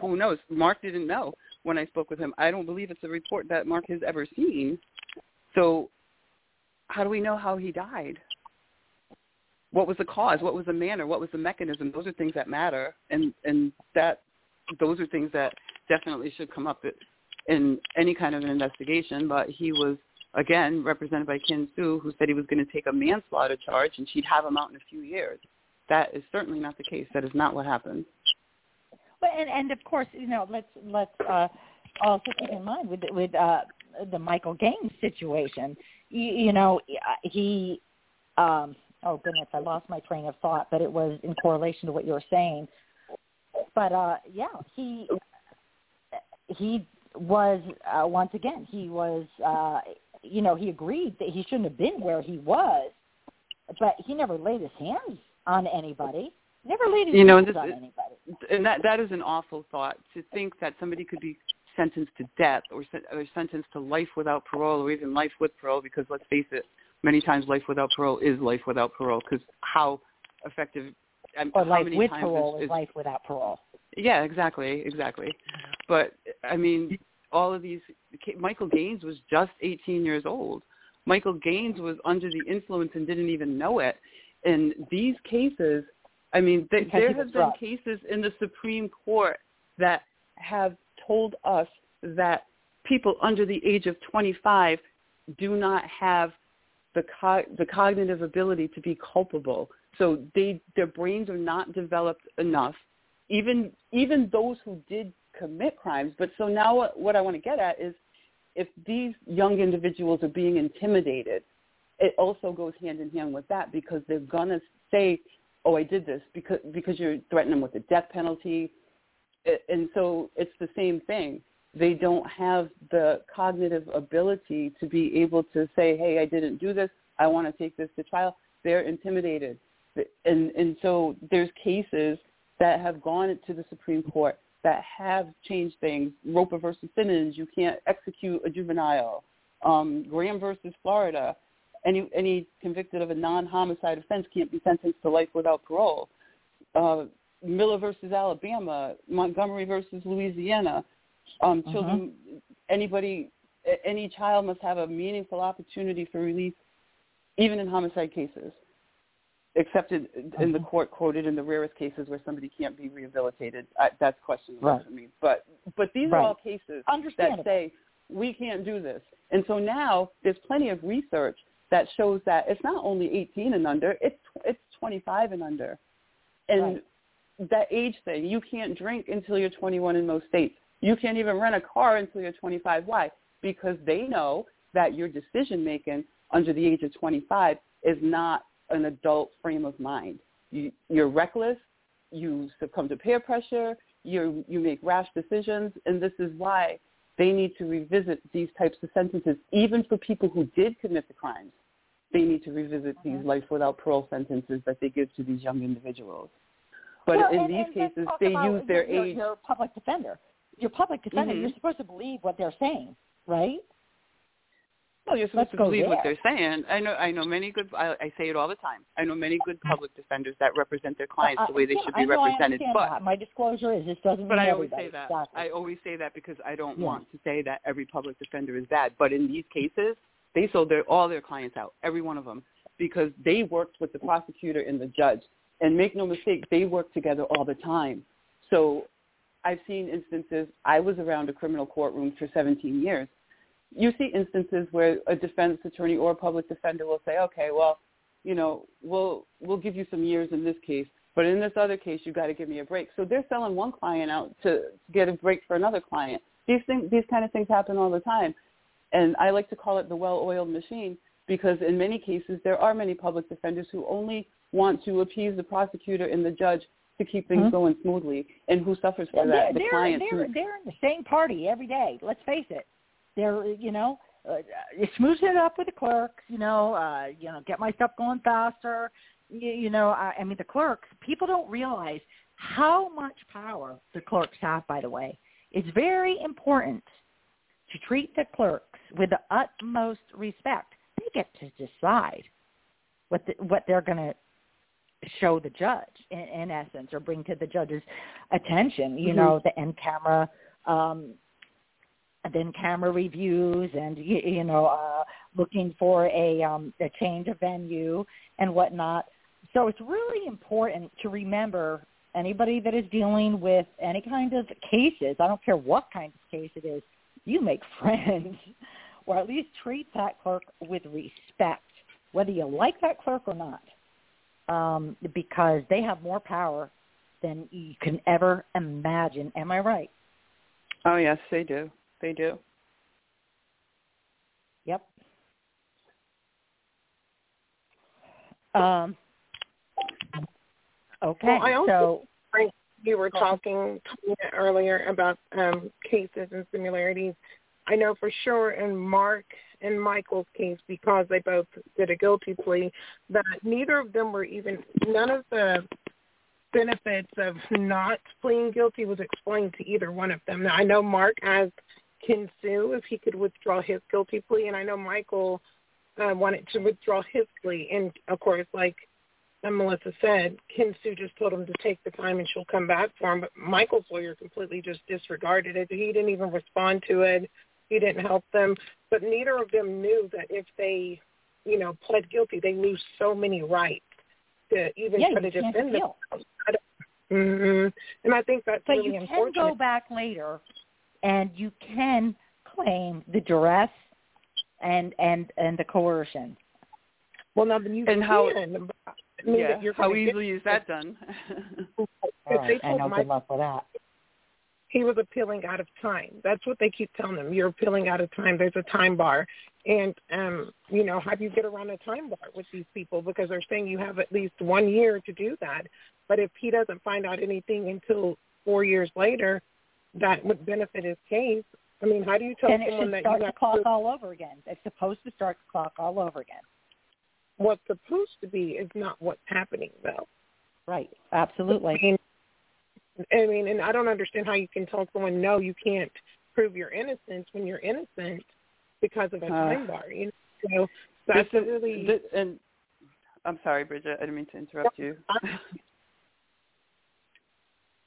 Who knows? Mark didn't know when I spoke with him. I don't believe it's a report that Mark has ever seen. So how do we know how he died? What was the cause? What was the manner? What was the mechanism? Those are things that matter, and and that those are things that definitely should come up in any kind of an investigation. But he was again represented by Kin Sue, who said he was going to take a manslaughter charge and she'd have him out in a few years. That is certainly not the case. That is not what happened. But and and of course, you know, let's let's uh, also keep in mind with with uh, the Michael Gaines situation. You, you know, he. Um, oh goodness, I lost my train of thought, but it was in correlation to what you were saying. But uh, yeah, he he was uh, once again he was uh, you know he agreed that he shouldn't have been where he was, but he never laid his hands on anybody. Never laid You know, hands this- on anybody. And that that is an awful thought to think that somebody could be sentenced to death or, or sentenced to life without parole or even life with parole because let's face it, many times life without parole is life without parole because how effective and or how life many with times parole is, is is life without parole. Yeah, exactly, exactly. But I mean, all of these. Michael Gaines was just 18 years old. Michael Gaines was under the influence and didn't even know it. And these cases, I mean, th- there have been cases in the Supreme Court that have told us that people under the age of 25 do not have the co- the cognitive ability to be culpable. So they their brains are not developed enough. Even even those who did commit crimes. But so now what, what I want to get at is if these young individuals are being intimidated, it also goes hand in hand with that because they're gonna say, "Oh, I did this," because because you're threatening them with the death penalty, and so it's the same thing. They don't have the cognitive ability to be able to say, "Hey, I didn't do this. I want to take this to trial." They're intimidated, and and so there's cases that have gone to the Supreme Court that have changed things. Roper versus Simmons, you can't execute a juvenile. Um, Graham versus Florida, any any convicted of a non-homicide offense can't be sentenced to life without parole. Uh, Miller versus Alabama, Montgomery versus Louisiana. Um, Mm-hmm. children, anybody, any child must have a meaningful opportunity for release, even in homicide cases, except in, in the Mhm. court quoted in the rarest cases where somebody can't be rehabilitated. I, that's questionable Right. for me. But but these Right. are all cases that say we can't do this. And so now there's plenty of research that shows that it's not only 18 and under, it's it's 25 and under. And that age thing, you can't drink until you're 21 in most states. You can't even rent a car until you're 25. Why? Because they know that your decision making under the age of 25 is not an adult frame of mind. You, you're reckless. You succumb to peer pressure. You you make rash decisions, and this is why they need to revisit these types of sentences, even for people who did commit the crimes. They need to revisit these life without parole sentences that they give to these young individuals. But Well, in and- these and cases, they use their your, age. Your public defender. Your public defender. Mhm. You're supposed to believe what they're saying, right? Well, you're supposed Let's to believe what they're saying. I know. I know many good. I, I say it all the time. I know many good public defenders that represent their clients the way they should I be know, represented. But that. My disclosure is this doesn't but I always everybody. say that. Exactly. I always say that because I don't Yeah. want to say that every public defender is bad. But in these cases, they sold their all their clients out, every one of them, because they worked with the prosecutor and the judge. And make no mistake, they work together all the time. So I've seen instances. I was around a criminal courtroom for 17 years. You see instances where a defense attorney or a public defender will say, "Okay, well, you know, we'll we'll give you some years in this case, but in this other case, you've got to give me a break." So they're selling one client out to, to get a break for another client. These things, these kind of things happen all the time, and I like to call it the well-oiled machine because in many cases there are many public defenders who only want to appease the prosecutor and the judge to keep things Mhm. going smoothly, and who suffers for Yeah, that? The they're, client they're, who they're in the same party every day. Let's face it. They're, you know, uh, you smooth it up with the clerks, you know, uh, you know, get my stuff going faster. You, you know, I, I mean, the clerks, people don't realize how much power the clerks have, by the way. It's very important to treat the clerks with the utmost respect. They get to decide what the, what they're going to show the judge in, in essence or bring to the judge's attention you Mhm. know the in camera um then camera reviews and you, you know uh looking for a um a change of venue and whatnot so it's really important to remember anybody that is dealing with any kind of cases i don't care what kind of case it is you make friends or at least treat that clerk with respect whether you like that clerk or not um, because they have more power than you can ever imagine. Am I right? Oh yes, they do. They do. Yep. Um, okay, Well, I also- so Frank, you were talking earlier about um, cases and similarities. I know for sure in Mark and Michael's case, because they both did a guilty plea, that neither of them were even none of the benefits of not pleading guilty was explained to either one of them. Now, I know Mark as can sue if he could withdraw his guilty plea, and I know Michael uh, wanted to withdraw his plea. And of course, like and Malissa said, Kim Sue just told him to take the time and she'll come back for him. But Michael's lawyer completely just disregarded it. He didn't even respond to it. He didn't help them. But neither of them knew that if they, you know, pled guilty, they lose so many rights to even yeah, try you to can't defend appeal. themselves. Mm-hmm. And I think that's But really you can unfortunate. go back later, and you can claim the duress and and and the coercion. well, now then you And how- can. but I mean, yeah. How easily is that done? All If right, I told know. Mike- Good luck with that. He was appealing out of time. That's what they keep telling him. You're appealing out of time. There's a time bar. And um, you know, how do you get around a time bar with these people? Because they're saying you have at least one year to do that. But if he doesn't find out anything until four years later, that would benefit his case. I mean, how do you tell it someone that start you the have clock to, all over again. It's supposed to start the clock all over again. what's supposed to be is not what's happening though. Right. I Absolutely. mean, I mean, and I don't understand how you can tell someone no, you can't prove your innocence when you're innocent because of a Uh, time bar. You know, so that's This really thi- and I'm sorry, Bridget. I didn't mean to interrupt you.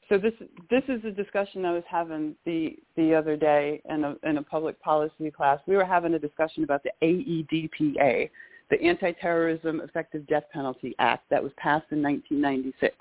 So this this is a discussion I was having the the other day in a in a public policy class. We were having a discussion about the AEDPA, the Anti-Terrorism Effective Death Penalty Act that was passed in 1996.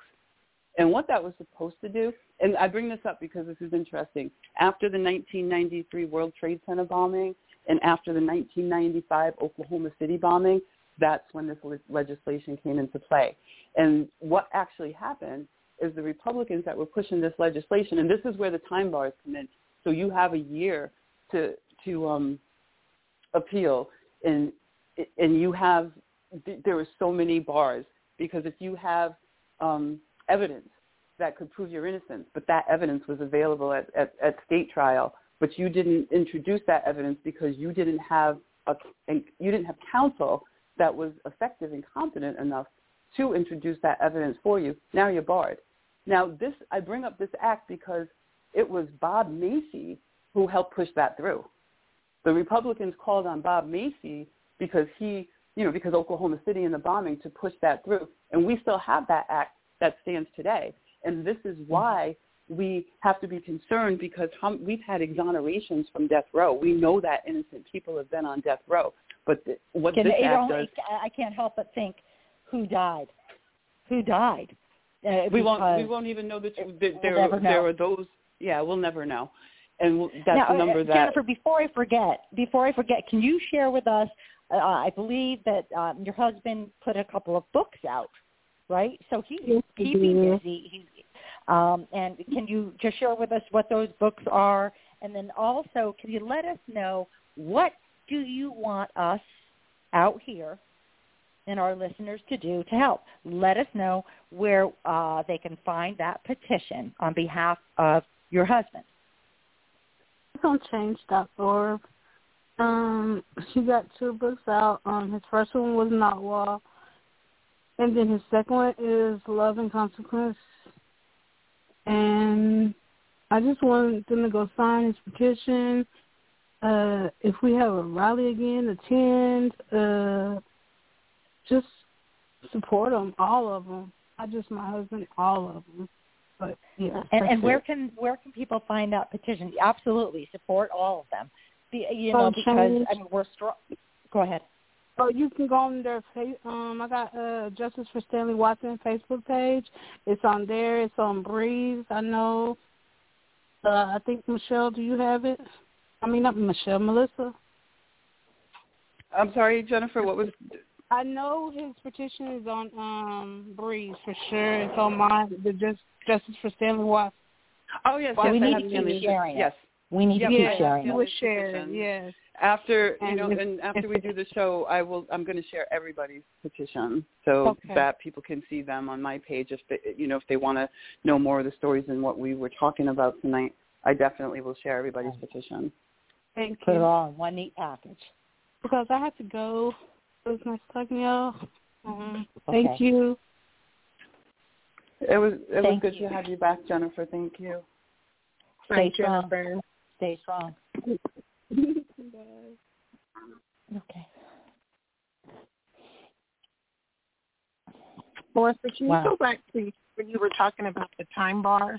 And what that was supposed to do, and I bring this up because this is interesting. After the 1993 World Trade Center bombing and after the 1995 Oklahoma City bombing, that's when this legislation came into play. And what actually happened is the Republicans that were pushing this legislation, and this is where the time bars come in. So you have a year to to um, appeal, and and you have there are so many bars because if you have um, evidence that could prove your innocence, but that evidence was available at, at, at state trial, but you didn't introduce that evidence because you didn't have a you didn't have counsel that was effective and competent enough to introduce that evidence for you. Now you're barred. Now, this I bring up this act because it was Bob Macy who helped push that through. The Republicans called on Bob Macy because he, you know, because Oklahoma City and the bombing to push that through, and we still have that act that stands today. And this is why we have to be concerned because we've had exonerations from death row. We know that innocent people have been on death row. But th- what Can, this act does, I can't help but think, who died? Who died? Uh, we won't. We won't even know that there. We'll there, there are those. Yeah, we'll never know. And that's now, the number uh, that. Jennifer, before I forget, before I forget, can you share with us? Uh, I believe that um, your husband put a couple of books out, right? So he's yes, keeping busy. He's, um, and can you just share with us what those books are? And then also, can you let us know what do you want us out here and our listeners to do to help. Let us know where uh, they can find that petition on behalf of your husband. On change.org. Um, he got two books out. Um, his first one was Not and then his second one is Love and Consequence. And I just want them to go sign his petition. Uh, if we have a rally again, attend. Uh, just support them, all of them. Not just my husband, all of them. But yeah. And, and where it. can where can people find that petition? Absolutely, support all of them. Be, you know, because. I mean we're strong. Go ahead. Oh, you can go on their fa- um. I got uh Justice for Stanley Watson Facebook page. It's on there. It's on Breeze. I know. Uh, I think Michelle, do you have it? I mean, not Michelle, Malissa. I'm sorry, Jennifer. What was? I know his petition is on um Breeze for sure. It's on mine. The just Justice for Stanley Watson. Oh yes, Well, yes. we I need to Stanley. keep sharing. Yes. We need to Yep, keep I have sharing You it. will Stanley's Yes. After you know, and after we do the show, I will. I'm going to share everybody's petition so Okay. that people can see them on my page. If they, you know, if they want to know more of the stories and what we were talking about tonight, I definitely will share everybody's petition. Thank Put it you. all in one neat package. Because I have to go. It was nice talking to y'all. Um, Thank Okay. you. It was it was good you. to have you back, Jennifer. Thank you. Stay Thank you, strong. Jennifer. Stay strong. Okay. Malissa, can Wow. you go back to when you were talking about the time bar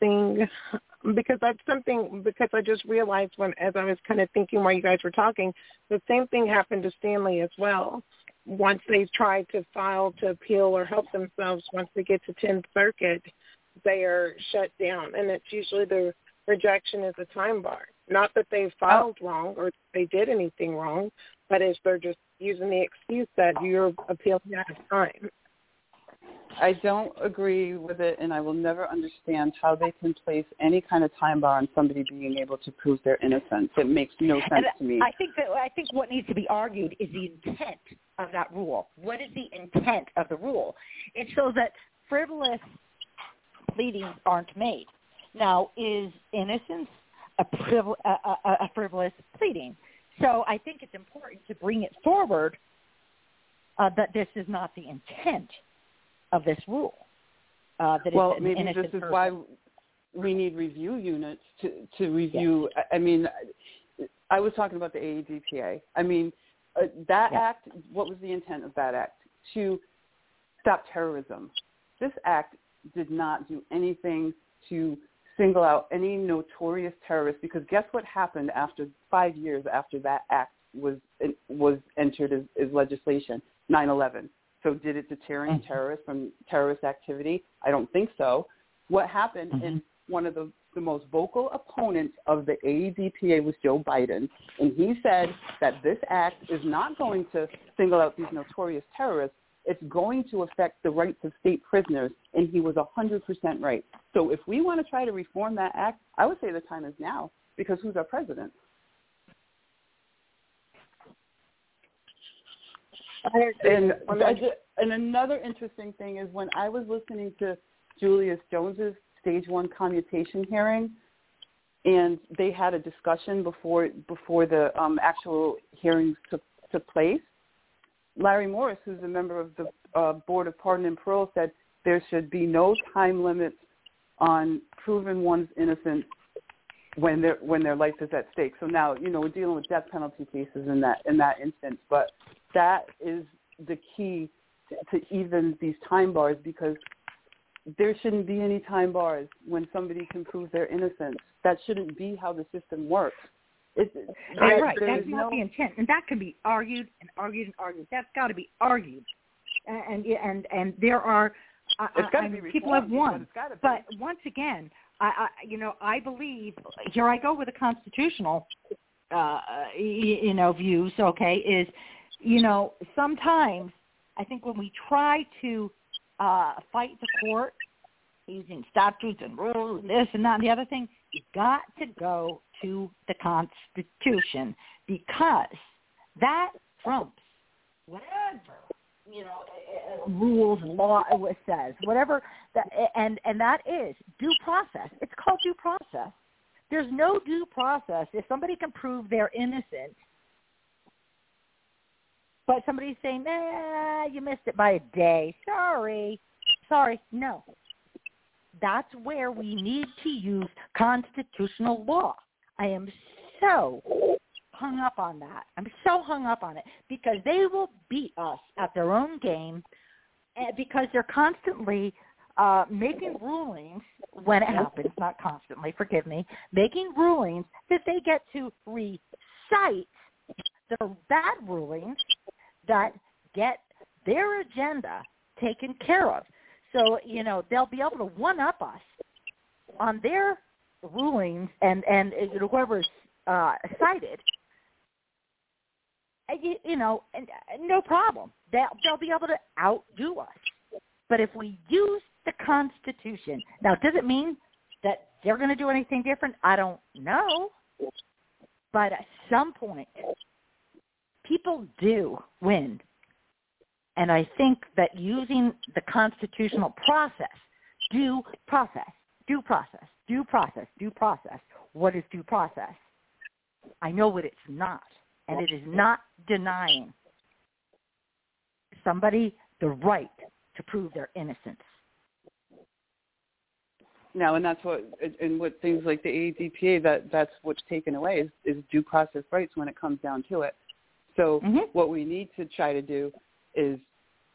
thing? Because that's something because I just realized when as I was kind of thinking while you guys were talking, the same thing happened to Stanley as well. Once they tried to file to appeal or help themselves, once they get to Tenth Circuit, they are shut down, and it's usually the rejection is a time bar. Not that they oh. filed wrong or they did anything wrong, but as they're just using the excuse that you're appealing out of time. I don't agree with it, and I will never understand how they can place any kind of time bar on somebody being able to prove their innocence. It makes no sense And to me. I think that I think what needs to be argued is the intent of that rule. What is the intent of the rule? It so that frivolous pleadings aren't made. Now, is innocence a, privil- a, a, a frivolous pleading? So I think it's important to bring it forward uh, that this is not the intent of this rule. Uh, that well, maybe this is person. why we need review units to to review. I- I mean, I was talking about the AEDPA. I mean, uh, that Yeah. act. What was the intent of that act? To stop terrorism. This act did not do anything to single out any notorious terrorists because guess what happened after five years after that act was was entered as, as legislation 9/11. So did it deter any Mm-hmm. terrorists from terrorist activity? I don't think so. What happened Mhm. is one of the, the most vocal opponents of the AEDPA was Joe Biden, and he said that this act is not going to single out these notorious terrorists. It's going to affect the rights of state prisoners, and he was 100% right. So if we want to try to reform that act, I would say the time is now because who's our president? And One I hundred- ju- and another interesting thing is when I was listening to Julius Jones's stage one commutation hearing, and they had a discussion before before the um, actual hearings took took place. Larry Morris, who's a member of the uh, Board of Pardon and Parole, said there should be no time limits on proving one's innocence when their when their life is at stake. So now, you know, we're dealing with death penalty cases in that in that instance, but that is the key to, to even these time bars because there shouldn't be any time bars when somebody can prove their innocence. That shouldn't be how the system works. It's, there- right. That's not the intent, and that can be argued and argued and argued. That's got to be argued, and and and, there are. I, It's I, I be mean, people have won, but once again, I, I you know I believe here I go with the constitutional, uh, you, you know views. Okay, is you know sometimes I think when we try to uh, fight the court using statutes and rules and this and that and the other thing, you got to go to the Constitution because that trumps whatever you know rules law says whatever that and and that is due process. It's called due process. There's no due process if somebody can prove they're innocent. But somebody's saying, "Nah, you missed it by a day. Sorry, sorry." No, that's where we need to use constitutional law. I am so hung up on that. I'm so hung up on it because they will beat us at their own game eh, because they're constantly uh, making rulings when it happens, not constantly, forgive me, making rulings that they get to recite the bad rulings that get their agenda taken care of. So, you know, they'll be able to one up us on their rulings and and uh, whoever's uh cited uh, you, you know and, uh, no problem. They'll they'll be able to outdo us. But if we use the constitution now does it mean that they're going to do anything different? I don't know. But at some point people do win. And i think that using the constitutional process due process due process, due process, due process. What is due process? I know what it's not, and it is not denying somebody the right to prove their innocence. No, and that's what, and what things like the ADPA, that, that's what's taken away is, is due process rights when it comes down to it. So Mhm. what we need to try to do is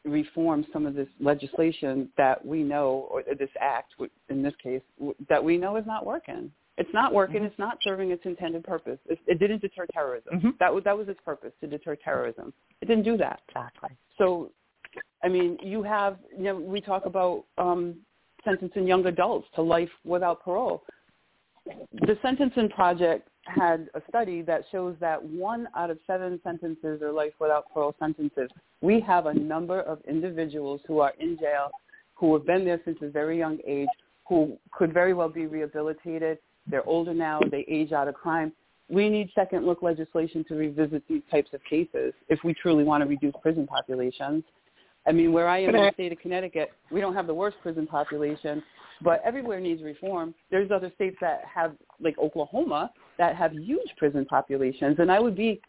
reform some of this legislation that we know, or this act, in this case, that we know is not working. It's not working. Mhm. It's not serving its intended purpose. It, it didn't deter terrorism. Mhm. That was that was its purpose to deter terrorism. It didn't do that. Exactly. So, I mean, you have, you know, we talk about um, sentencing young adults to life without parole. The Sentencing Project had a study that shows that one out of seven sentences are life without parole sentences. We have a number of individuals who are in jail who have been there since a very young age, who could very well be rehabilitated. They're older now. They age out of crime. We need second look legislation to revisit these types of cases if we truly want to reduce prison populations. I mean, where I am in the state of Connecticut, we don't have the worst prison population, but everywhere needs reform. There's other states that have, like Oklahoma, that have huge prison populations, and I would be,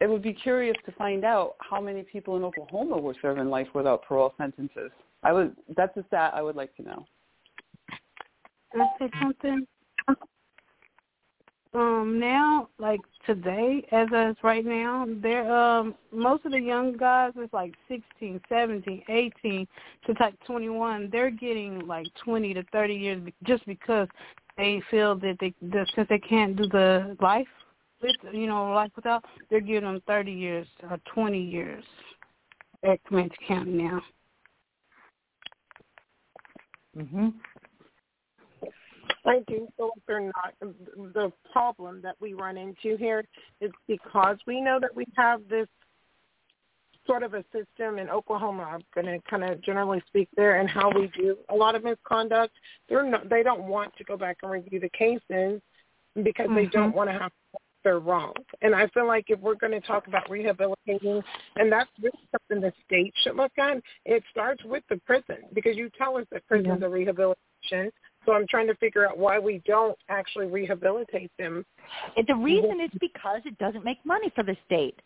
it would be curious to find out how many people in Oklahoma were serving life without parole sentences. I would, that's a stat I would like to know. Can I say something? um now like today as as right now they're um most of the young guys is like sixteen seventeen eighteen to like twenty one they're getting like twenty to thirty years just because they feel that they that since they can't do the life with you know life without they're giving them thirty years or twenty years at Comanche County now mhm I do feel like they're not. The problem that we run into here is because we know that we have this sort of a system in Oklahoma. I'm going to kind of generally speak there and how we do a lot of misconduct. They're not. They don't want to go back and review the cases because mm-hmm. they don't want to have they're wrong. And I feel like if we're going to talk about rehabilitating, and that's really something the state should look at, it starts with the prison because you tell us that prison's yeah. a rehabilitation. So I'm trying to figure out why we don't actually rehabilitate them. And the reason is because it doesn't make money for the state.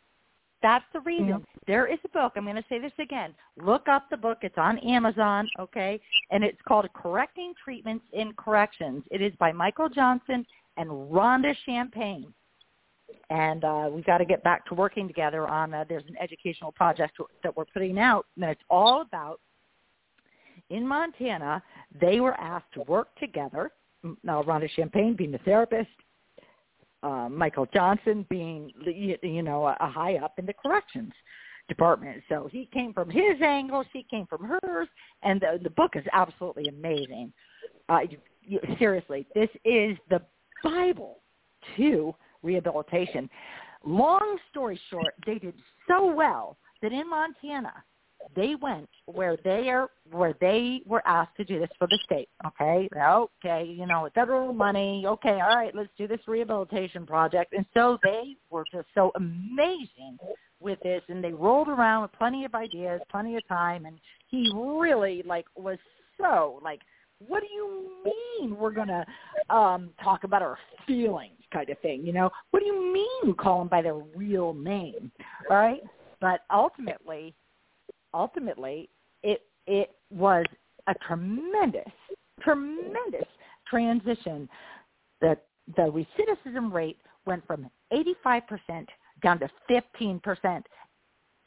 That's the reason. Yeah. There is a book. I'm going to say this again. Look up the book. It's on Amazon, okay? And it's called Correcting Treatments in Corrections. It is by Michael Johnson and Rhonda Champagne. And uh, we've got to get back to working together on uh, there's an educational project that we're putting out, and it's all about in Montana, they were asked to work together. Now, Rhonda Champagne being the therapist, uh, Michael Johnson being, you know, a, a high up in the corrections department. So he came from his angle, she came from hers, and the, the book is absolutely amazing. Uh, you, you, seriously, this is the Bible to rehabilitation. Long story short, they did so well that in Montana, they went where they are where they were asked to do this for the state. Okay, okay, you know, with federal money. Okay, all right, let's do this rehabilitation project. And so they were just so amazing with this, and they rolled around with plenty of ideas, plenty of time, and he really like was so like, what do you mean we're gonna um talk about our feelings kind of thing? You know, what do you mean call them by their real name? All right, but ultimately ultimately it it was a tremendous, tremendous transition. The the recidivism rate went from 85% down to 15%.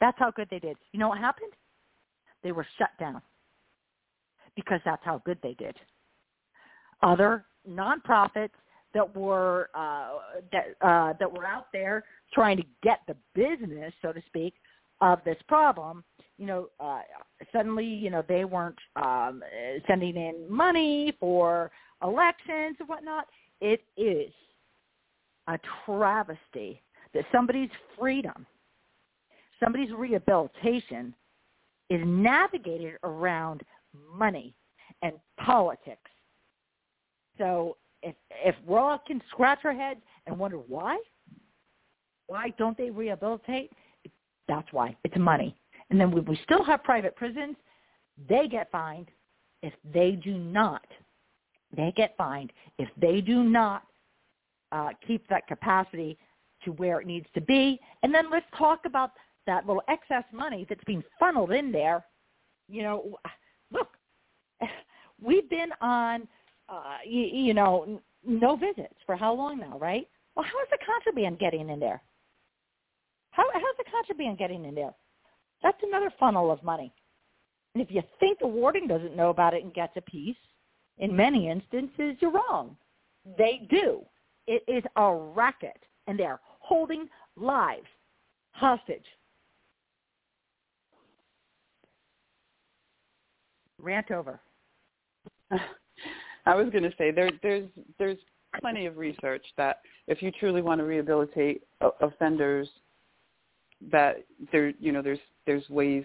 That's how good they did. You know what happened? They were shut down because that's how good they did. Other nonprofits that were uh, that uh, that were out there trying to get the business, so to speak, of this problem you know, uh, suddenly, you know, they weren't um, sending in money for elections and whatnot. It is a travesty that somebody's freedom, somebody's rehabilitation is navigated around money and politics. So if if we all can scratch our heads and wonder why, why don't they rehabilitate? That's why. It's money. And then we still have private prisons, they get fined if they do not. They get fined if they do not uh, keep that capacity to where it needs to be. And then let's talk about that little excess money that's being funneled in there. You know, look, we've been on, uh, you, you know, no visits for how long now, right? Well, how is the contraband getting in there? How, how's the contraband getting in there? That's another funnel of money. And if you think the warden doesn't know about it and gets a piece, in many instances, you're wrong. They do. It is a racket, and they're holding lives hostage. Rant over. I was going to say there, there's there's plenty of research that if you truly want to rehabilitate offenders, that there you know there's there's ways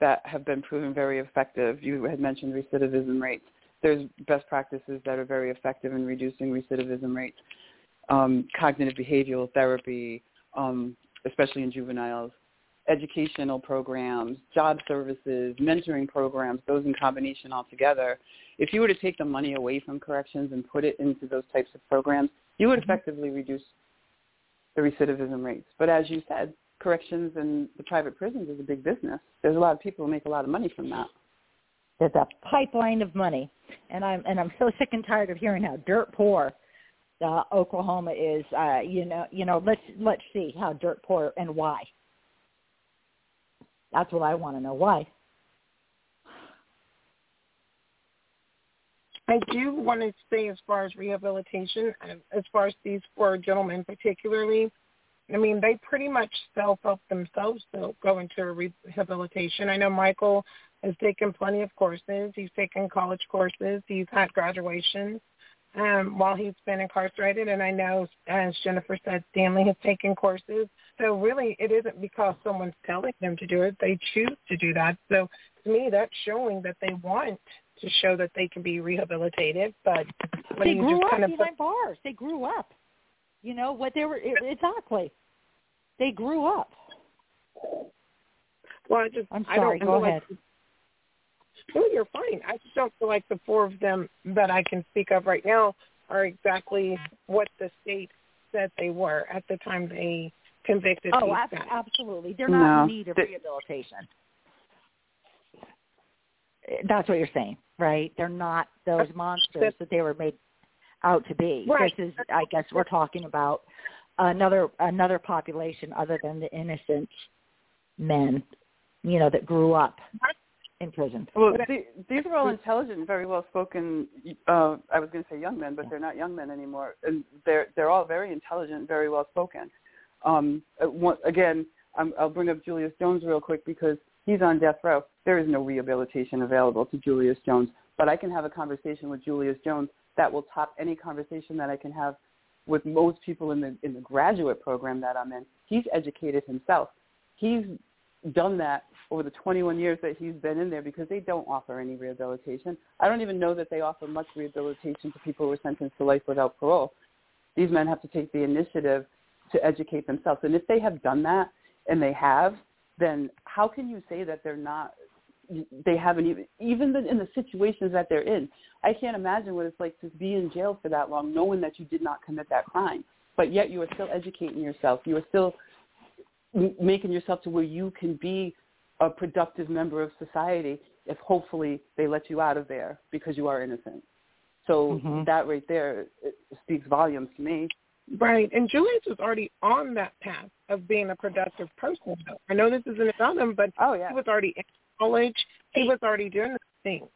that have been proven very effective. You had mentioned recidivism rates. There's best practices that are very effective in reducing recidivism rates. Um, cognitive behavioral therapy, um, especially in juveniles, educational programs, job services, mentoring programs, those in combination all together. If you were to take the money away from corrections and put it into those types of programs, you would mm-hmm. effectively reduce the recidivism rates. But as you said, corrections and the private prisons is a big business. There's a lot of people who make a lot of money from that. There's a pipeline of money, and I'm and I'm so sick and tired of hearing how dirt poor uh, Oklahoma is. Uh, you know, you know. Let's let's see how dirt poor and why. That's what I want to know. Why? I do want to say, as far as rehabilitation, as far as these four gentlemen particularly, I mean, they pretty much self-help themselves to go into rehabilitation. I know Michael has taken plenty of courses. He's taken college courses. He's had graduations um, while he's been incarcerated. And I know, as Jennifer said, Stanley has taken courses. So really, it isn't because someone's telling them to do it. They choose to do that. So to me, that's showing that they want to show that they can be rehabilitated. But they grew up kind of behind bars. They grew up. You know what they were exactly. They grew up. Well, I just I'm I sorry. don't Go feel ahead. Like, no, you're fine. I just don't feel like the four of them that I can speak of right now are exactly what the state said they were at the time they convicted Oh, ab- absolutely. They're not No. in need of They- rehabilitation. That's what you're saying, right? They're not those monsters that they were made out to be. Right. This is, I guess, we're talking about another another population other than the innocent men, you know, that grew up in prison. Well, the, these are all intelligent, very well spoken. Uh, I was going to say young men, but they're not young men anymore, and they're they're all very intelligent, very well spoken. Um, uh, again, I'm, I'll bring up Julius Jones real quick because he's on death row. There is no rehabilitation available to Julius Jones, but I can have a conversation with Julius Jones that will top any conversation that I can have with most people in the in the graduate program that I'm in. He's educated himself. He's done that over the 21 years that he's been in there because they don't offer any rehabilitation. I don't even know that they offer much rehabilitation to people who are sentenced to life without parole. These men have to take the initiative to educate themselves. And if they have done that, and they have, then how can you say that they're not they haven't even even in the situations that they're in. I can't imagine what it's like to be in jail for that long, knowing that you did not commit that crime, but yet you are still educating yourself. You are still making yourself to where you can be a productive member of society. If hopefully they let you out of there because you are innocent. So Mhm. that right there it speaks volumes to me. Right. And Julius was already on that path of being a productive person. I know this isn't about him, but Oh yeah. he was already in college. He was already doing the thing.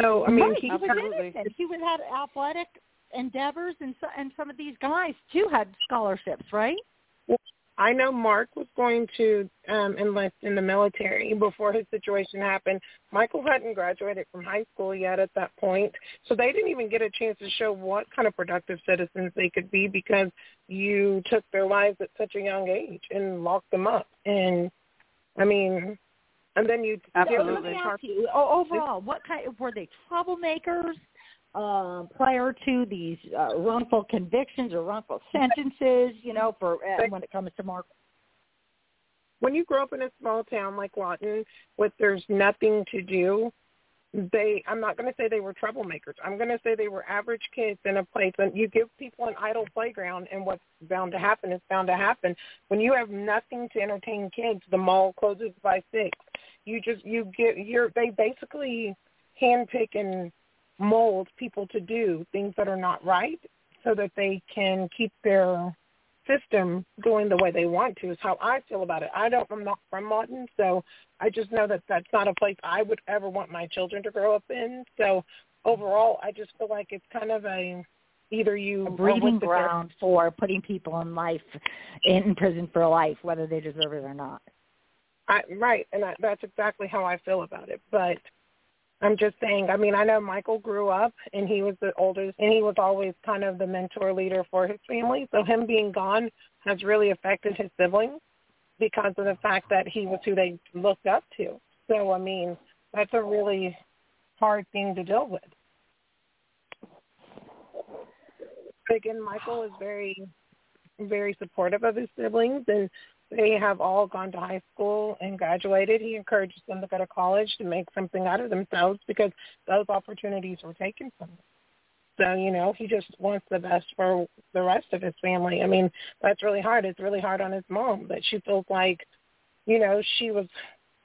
So I mean, right, he he was absolutely. innocent. He was had athletic endeavors, and so, and some of these guys too had scholarships, right? Well, I know Mark was going to um, enlist in the military before his situation happened. Michael hadn't graduated from high school yet at that point, so they didn't even get a chance to show what kind of productive citizens they could be because you took their lives at such a young age and locked them up. And I mean, and then you Absolutely. Let me ask you, overall, what kind were they troublemakers um, prior to these uh, wrongful convictions or wrongful sentences? You know, for uh, when it comes to Mark. when you grow up in a small town like Lawton, with there's nothing to do, they I'm not going to say they were troublemakers. I'm going to say they were average kids in a place and you give people an idle playground and what's bound to happen is bound to happen. When you have nothing to entertain kids, the mall closes by 6. You just you get you're they basically handpick and mold people to do things that are not right so that they can keep their system going the way they want to is how I feel about it. I don't I'm not from Lawton, so I just know that that's not a place I would ever want my children to grow up in. So overall, I just feel like it's kind of a either you A breeding ground for putting people in life in prison for life, whether they deserve it or not. I, right, and I, that's exactly how I feel about it. But I'm just saying. I mean, I know Michael grew up, and he was the oldest, and he was always kind of the mentor leader for his family. So him being gone has really affected his siblings because of the fact that he was who they looked up to. So I mean, that's a really hard thing to deal with. Again, Michael is very, very supportive of his siblings, and they have all gone to high school and graduated. He encourages them to go to college to make something out of themselves because those opportunities were taken from them. So, you know, he just wants the best for the rest of his family. I mean, that's really hard. It's really hard on his mom that she feels like, you know, she was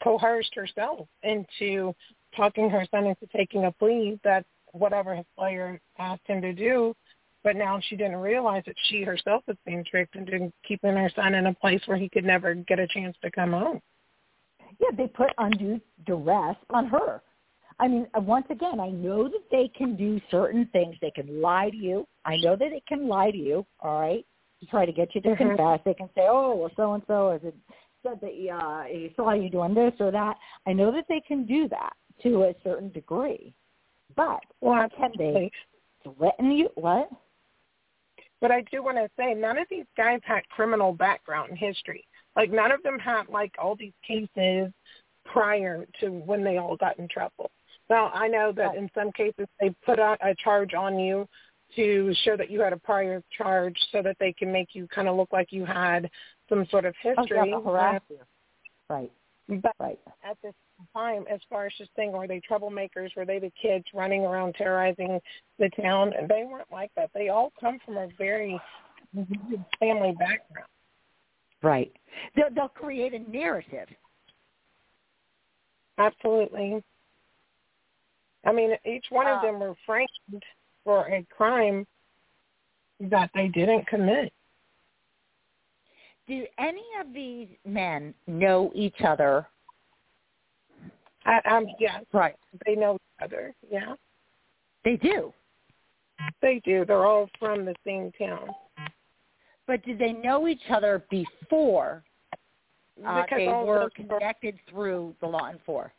coerced herself into talking her son into taking a plea that whatever his lawyer asked him to do, but now she didn't realize that she herself was being tricked into keeping her son in a place where he could never get a chance to come home. Yeah, they put undue duress on her. I mean, uh, once again, I know that they can do certain things. They can lie to you. I know that they can lie to you. All right, to try to get you to Mhm. confess. They can say, "Oh, well, so and so has said that uh, he saw you doing this or that." I know that they can do that to a certain degree, but Well, can they threaten you? What? But I do want to say none of these guys had criminal background and history. Like none of them had like all these cases prior to when they all got in trouble. Now I know that in some cases they put out a charge on you to show that you had a prior charge so that they can make you kind of look like you had some sort of history. Oh, yeah, harass you. Right, But right. at this time, as far as just saying, were they troublemakers? Were they the kids running around terrorizing the town? They weren't like that. They all come from a very good family background. Right. They'll, they'll create a narrative. Absolutely. I mean, each one of Uh, them were framed for a crime that they didn't commit. Do any of these men know each other? I, um, yes, Right. they know each other. Yeah, They do. they do. They're all from the same town. But did they know each other before uh, because they were connected through the Lawton Four?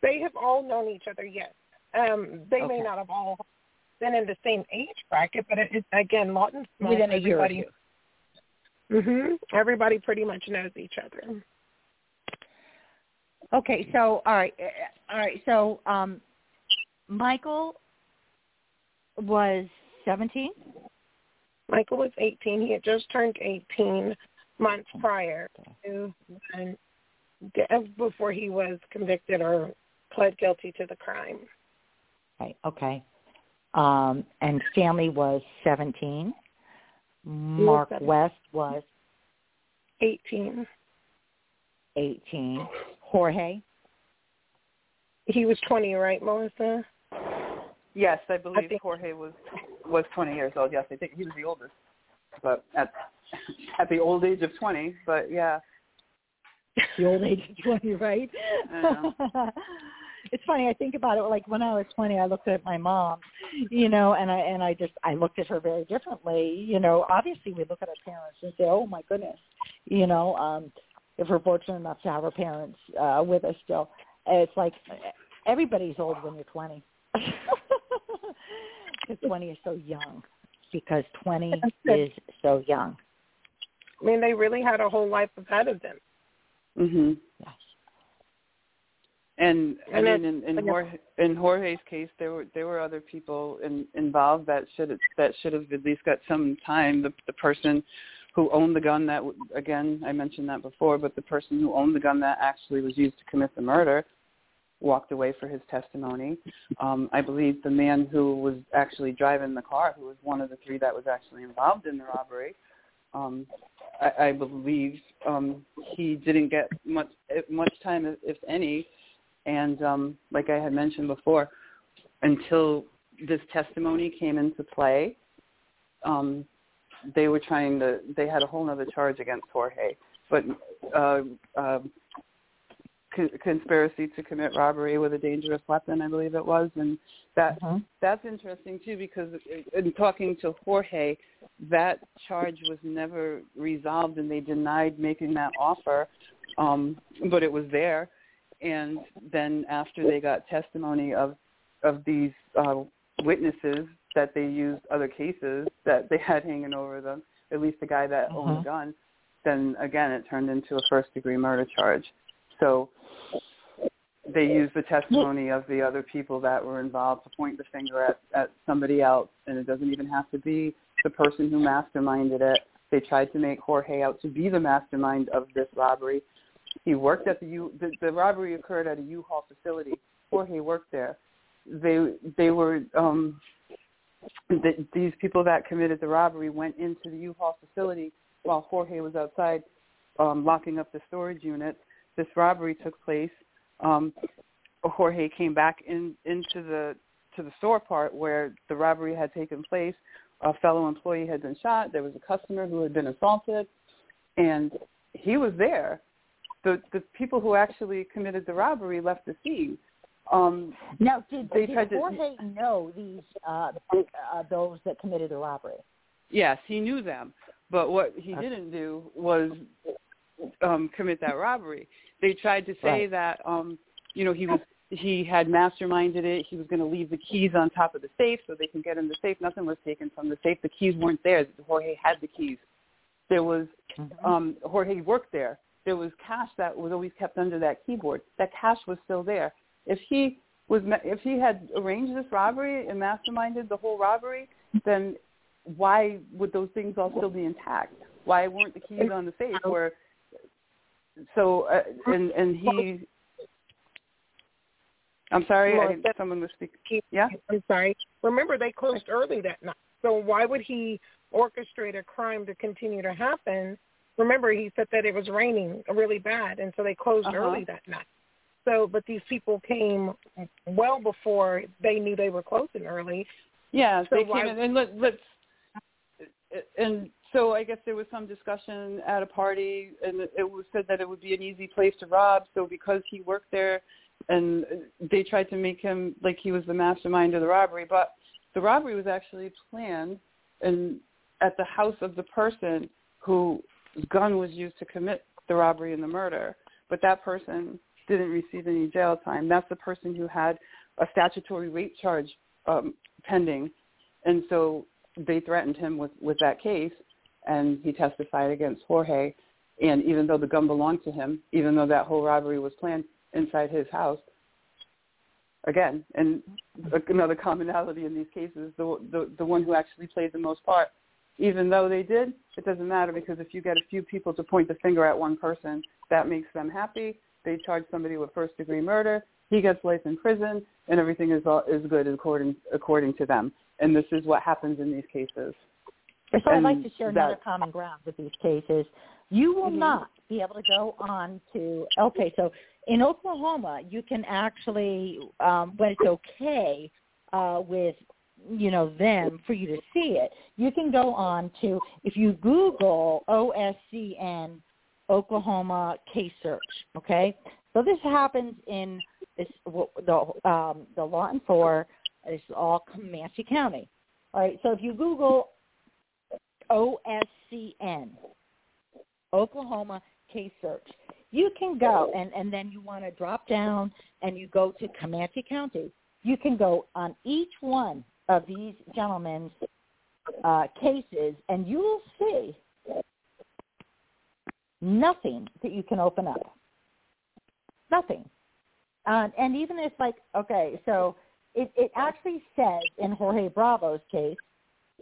They have all known each other, yes. Um, they may not have all been in the same age bracket, but it, it, again, Lawton's. Within a year or everybody, hmm Everybody pretty much knows each other. Okay, so all right, uh, all right. So um, Michael was seventeen. Michael was 18. He had just turned 18 months prior to when, before he was convicted or pled guilty to the crime. Right. Okay. Um, and Stanley was seventeen. Mark 17. West was 18. eighteen. Jorge. He was 20, right, Malissa? Yes, I believe think- Jorge was was 20 years old. Yes, I think he was the oldest, but at at the old age of 20. But yeah, the old age of 20, right? Yeah. it's funny. I think about it. Like when I was 20, I looked at my mom, you know, and I and I just I looked at her very differently. You know, obviously we look at our parents and say, oh my goodness, you know, um, if we're fortunate enough to have our parents uh, with us still, it's like everybody's old when you're 20. Because 20 is so young. Because 20 is so young. I mean, they really had a whole life ahead of them. mhm. Yes. And I mean, in, in and Jorge in Jorge's case, there were there were other people in, involved that should have, that should have at least got some time. The the person who owned the gun that again I mentioned that before, but the person who owned the gun that actually was used to commit the murder walked away for his testimony. Um, I believe the man who was actually driving the car, who was one of the three that was actually involved in the robbery, um, I, I believe um, he didn't get much much time, if, if any. And um, like I had mentioned before, until this testimony came into play, um, they were trying to. They had a whole other charge against Jorge, but uh, uh, con- conspiracy to commit robbery with a dangerous weapon, I believe it was, and that Mhm. that's interesting too because in talking to Jorge, that charge was never resolved, and they denied making that offer, um, but it was there. And then after they got testimony of of these uh, witnesses that they used other cases that they had hanging over them, at least the guy that owned Mhm. the gun, then again it turned into a first degree murder charge. So they used the testimony of the other people that were involved to point the finger at, at somebody else, and it doesn't even have to be the person who masterminded it. They tried to make Jorge out to be the mastermind of this robbery. He worked at the U. The, the robbery occurred at a U-Haul facility. Jorge worked there. They they were um, the, these people that committed the robbery went into the U-Haul facility while Jorge was outside um, locking up the storage unit. This robbery took place um, Jorge came back in into the to the store part where the robbery had taken place. A fellow employee had been shot. There was a customer who had been assaulted, and he was there. The the people who actually committed the robbery left the scene. Um, now, did, they did tried to- Jorge know these uh, uh, those that committed the robbery? yes, he knew them, but what he Okay. didn't do was um, commit that robbery. They tried to say Right. that um, you know he was he had masterminded it. He was going to leave the keys on top of the safe so they can get in the safe. Nothing was taken from the safe. The keys weren't there. Jorge had the keys. There was um, Jorge worked there. There was cash that was always kept under that keyboard. That cash was still there. If he was if he had arranged this robbery and masterminded the whole robbery, then why would those things all still be intact? Why weren't the keys on the safe? Or so uh, and and he. I'm sorry, Well, I, that- someone was speaking. Yeah. I'm sorry. Remember, they closed early that night. So why would he orchestrate a crime to continue to happen? Remember, he said that it was raining really bad, and so they closed Uh-huh. early that night. So, but these people came well before they knew they were closing early. Yeah, So they why- came in and let, let's and so I guess there was some discussion at a party, and it was said that it would be an easy place to rob. So because he worked there, and they tried to make him like he was the mastermind of the robbery, but the robbery was actually planned and at the house of the person whose gun was used to commit the robbery and the murder. But that person didn't receive any jail time. That's the person who had a statutory rape charge um, pending, and so they threatened him with with that case, and he testified against Jorge. And even though the gun belonged to him, even though that whole robbery was planned inside his house, again, and another commonality in these cases, the the, the one who actually played the most part, even though they did, it doesn't matter because if you get a few people to point the finger at one person, that makes them happy. They charge somebody with first degree murder. He gets life in prison, and everything is all, is good according according to them. And this is what happens in these cases. So I'd like to share another common ground with these cases. You will Mhm. not be able to go on to okay. So in Oklahoma, you can actually um, when it's okay uh, with you know them for you to see it, you can go on to if you Google OSCN Oklahoma case search. Okay, so this happens in this the um, the Lawton Four. This is all Comanche County. All right, so if you Google OSCN, Oklahoma Case Search. You can go and, and then you want to drop down and you go to Comanche County. You can go on each one of these gentlemen's uh, cases and you will see nothing that you can open up. Nothing. Uh, and even if like, okay, so it, it actually says in Jorge Bravo's case,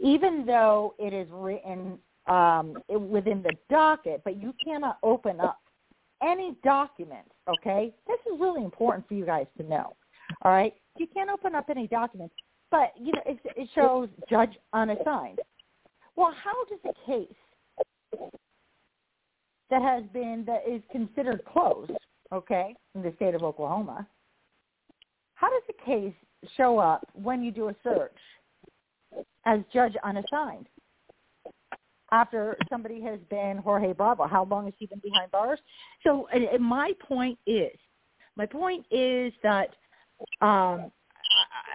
even though it is written um, within the docket, but you cannot open up any document, okay? This is really important for you guys to know, all right? You can't open up any documents, but, you know, it, it shows judge unassigned. Well, how does a case that has been, that is considered closed, okay, in the state of Oklahoma, how does a case show up when you do a search as judge unassigned after somebody has been Jorge Bravo. How long has he been behind bars? So and, and my point is, my point is that um,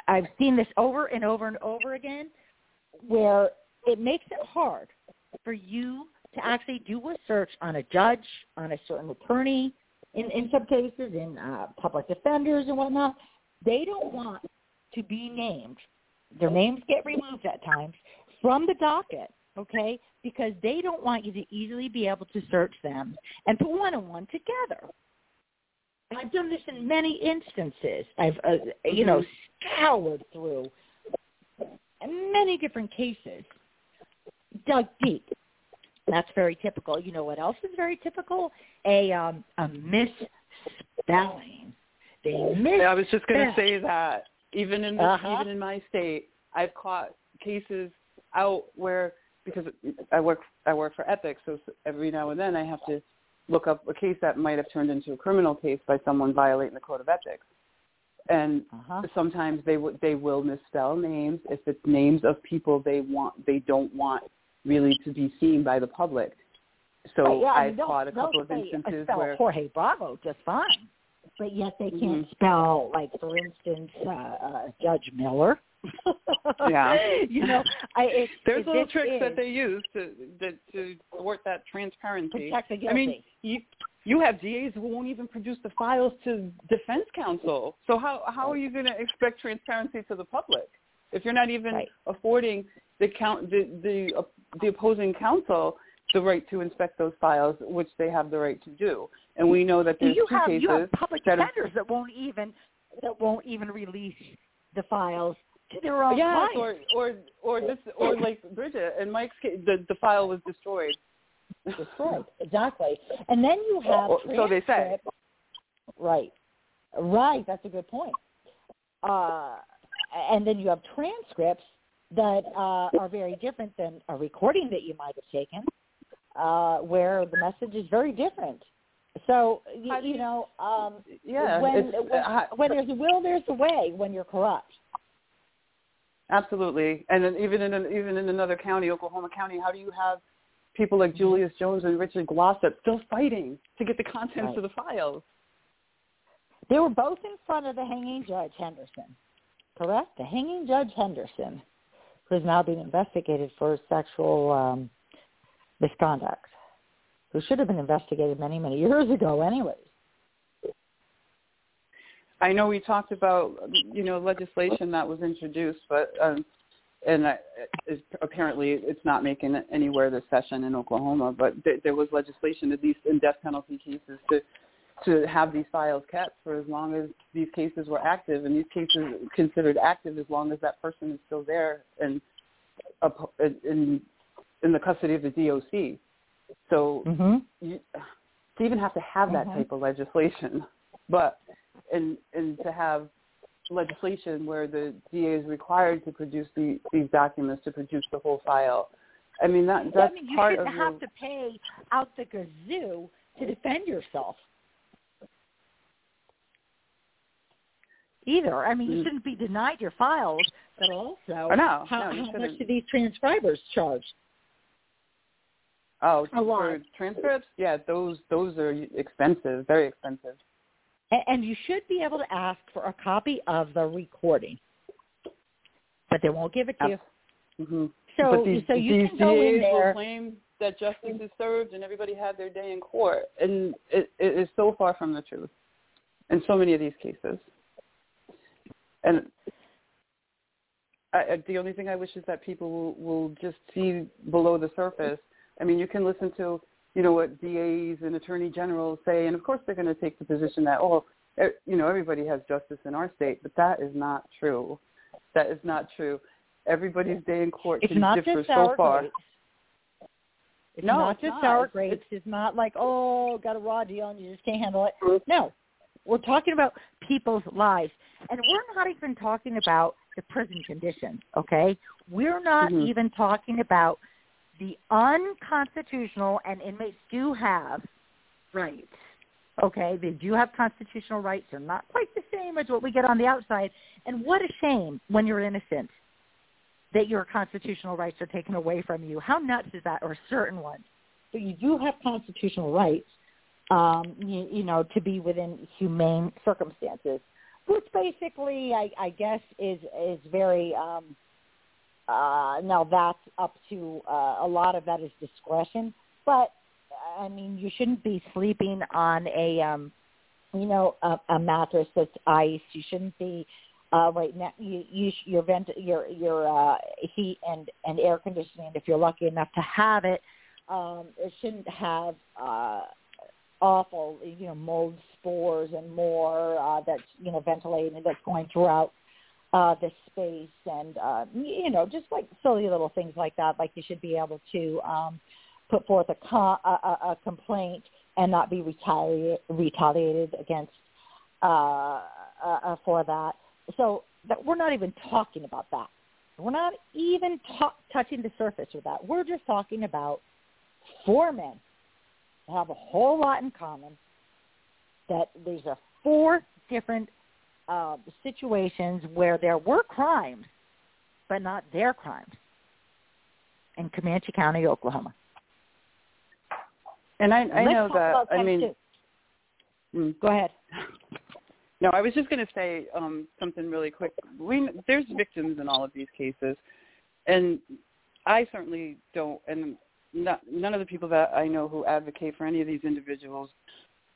I've seen this over and over and over again, where it makes it hard for you to actually do a search on a judge, on a certain attorney, in, in some cases, in uh, public defenders and whatnot. They don't want to be named. Their names get removed at times from the docket, okay, because they don't want you to easily be able to search them and put one and one together. And I've done this in many instances. I've, uh, you know, scoured through many different cases, dug deep. That's very typical. You know what else is very typical? A um, a misspelling. They miss. I was just going to say that even in Uh-huh. even in my state, I've caught cases out where because I work I work for Epic, so every now and then I have to look up a case that might have turned into a criminal case by someone violating the code of ethics. and Uh-huh. sometimes they w- they will misspell names if it's names of people they want they don't want really to be seen by the public. So yeah, I've caught a couple of instances spell where Jorge Bravo just fine, but yet they can't Mhm. spell like, for instance, uh, uh, Judge Miller. Yeah. you know, I it, there's it little tricks is that they use to to, to thwart that transparency. protect the I mean, you you have DAs who won't even produce the files to defense counsel. So how how are you going to expect transparency to the public if you're not even Right. affording the count the the uh, the opposing counsel the right to inspect those files, which they have the right to do. And we know that there's you two have cases you have public that defenders that won't even that won't even release the files to their own Yes, clients. or or or this or like Bridget and Mike's case, the the file was destroyed. Destroyed. Exactly. And then you have Or- so they say. transcripts- Right. Right. That's a good point. Uh, and then you have transcripts that uh, are very different than a recording that you might have taken, uh, where the message is very different. So you, you you- know, um, Yeah, when when, uh, when there's a will, there's a way. When you're corrupt, Absolutely, and then even in an, even in another county, Oklahoma County, how do you have people like Julius Jones and Richard Glossip still fighting to get the contents Right. of the files? they were both in front of the hanging judge Henderson. Correct, the hanging judge Henderson, who is now being investigated for sexual um, misconduct, who should have been investigated many many years ago, anyways. I know we talked about you know legislation that was introduced, but um, and I, is, apparently it's not making it anywhere this session in Oklahoma. But th- there was legislation, at least in death penalty cases, to to have these files kept for as long as these cases were active, and these cases considered active as long as that person is still there and up- in in the custody of the DOC. So Mm-hmm. you, to even have to have that Mhm. type of legislation, but and and to have legislation where the DA is required to produce the, these documents to produce the whole file. I mean that that's I mean, you part shouldn't of have the, to pay out the gazoo to defend yourself. Either. I mean, you Mm. shouldn't be denied your files, but also no, how, no, how much do these transcribers charge? oh a lot. transcripts. Yeah, those those are expensive, very expensive. And, you should be able to ask for a copy of the recording, but they won't give it to you. hmm So, so you can go in there. claim that justice is served and everybody had their day in court, and it, it is so far from the truth in so many of these cases. And I- the only thing I wish is that people will, will just see below the surface. I mean, you can listen to you know what DAs and attorney generals say, and of course they're going to take the position that oh, you know everybody has justice in our state, but that is not true. That is not true. Everybody's day in court It's can not differ just so far. It's No, not it's just not. sour It's- grapes. It's, not like, oh, got a raw deal and you just can't handle it. No. We're talking about people's lives. And we're not even talking about the prison conditions, okay? We're not Mhm. even talking about the unconstitutional, and inmates do have rights, okay? They do have constitutional rights. They're not quite the same as what we get on the outside. And what a shame when you're innocent that your constitutional rights are taken away from you. How nuts is that? Or certain ones. But you do have constitutional rights, um, you, you know, to be within humane circumstances, which basically, I, I guess, is is very. Um, uh, now that's up to uh, a lot of that is discretion, but I mean, you shouldn't be sleeping on a, um, you know, a, a mattress that's ice. You shouldn't be uh, right now. You, you your vent, your your uh, heat and and air conditioning, if you're lucky enough to have it, um, it shouldn't have uh, awful, you know, mold spores and more uh, that's you know ventilating that's going throughout uh, the space and uh, you know just like silly little things like that. Like you should be able to um, put forth a, co- a, a, complaint and not be retaliate, retaliated against uh, uh, uh, for that. So that we're not even talking about that. We're not even ta- touching the surface with that. We're just talking about four men that have a whole lot in common. That these are four different uh, situations where there were crimes, but not their crimes in Comanche County, Oklahoma. And I, I Let's know that. I mean, mm. Go ahead. No, I was just going to say um, something really quick. We, there's victims in all of these cases, and I certainly don't, and not, none of the people that I know who advocate for any of these individuals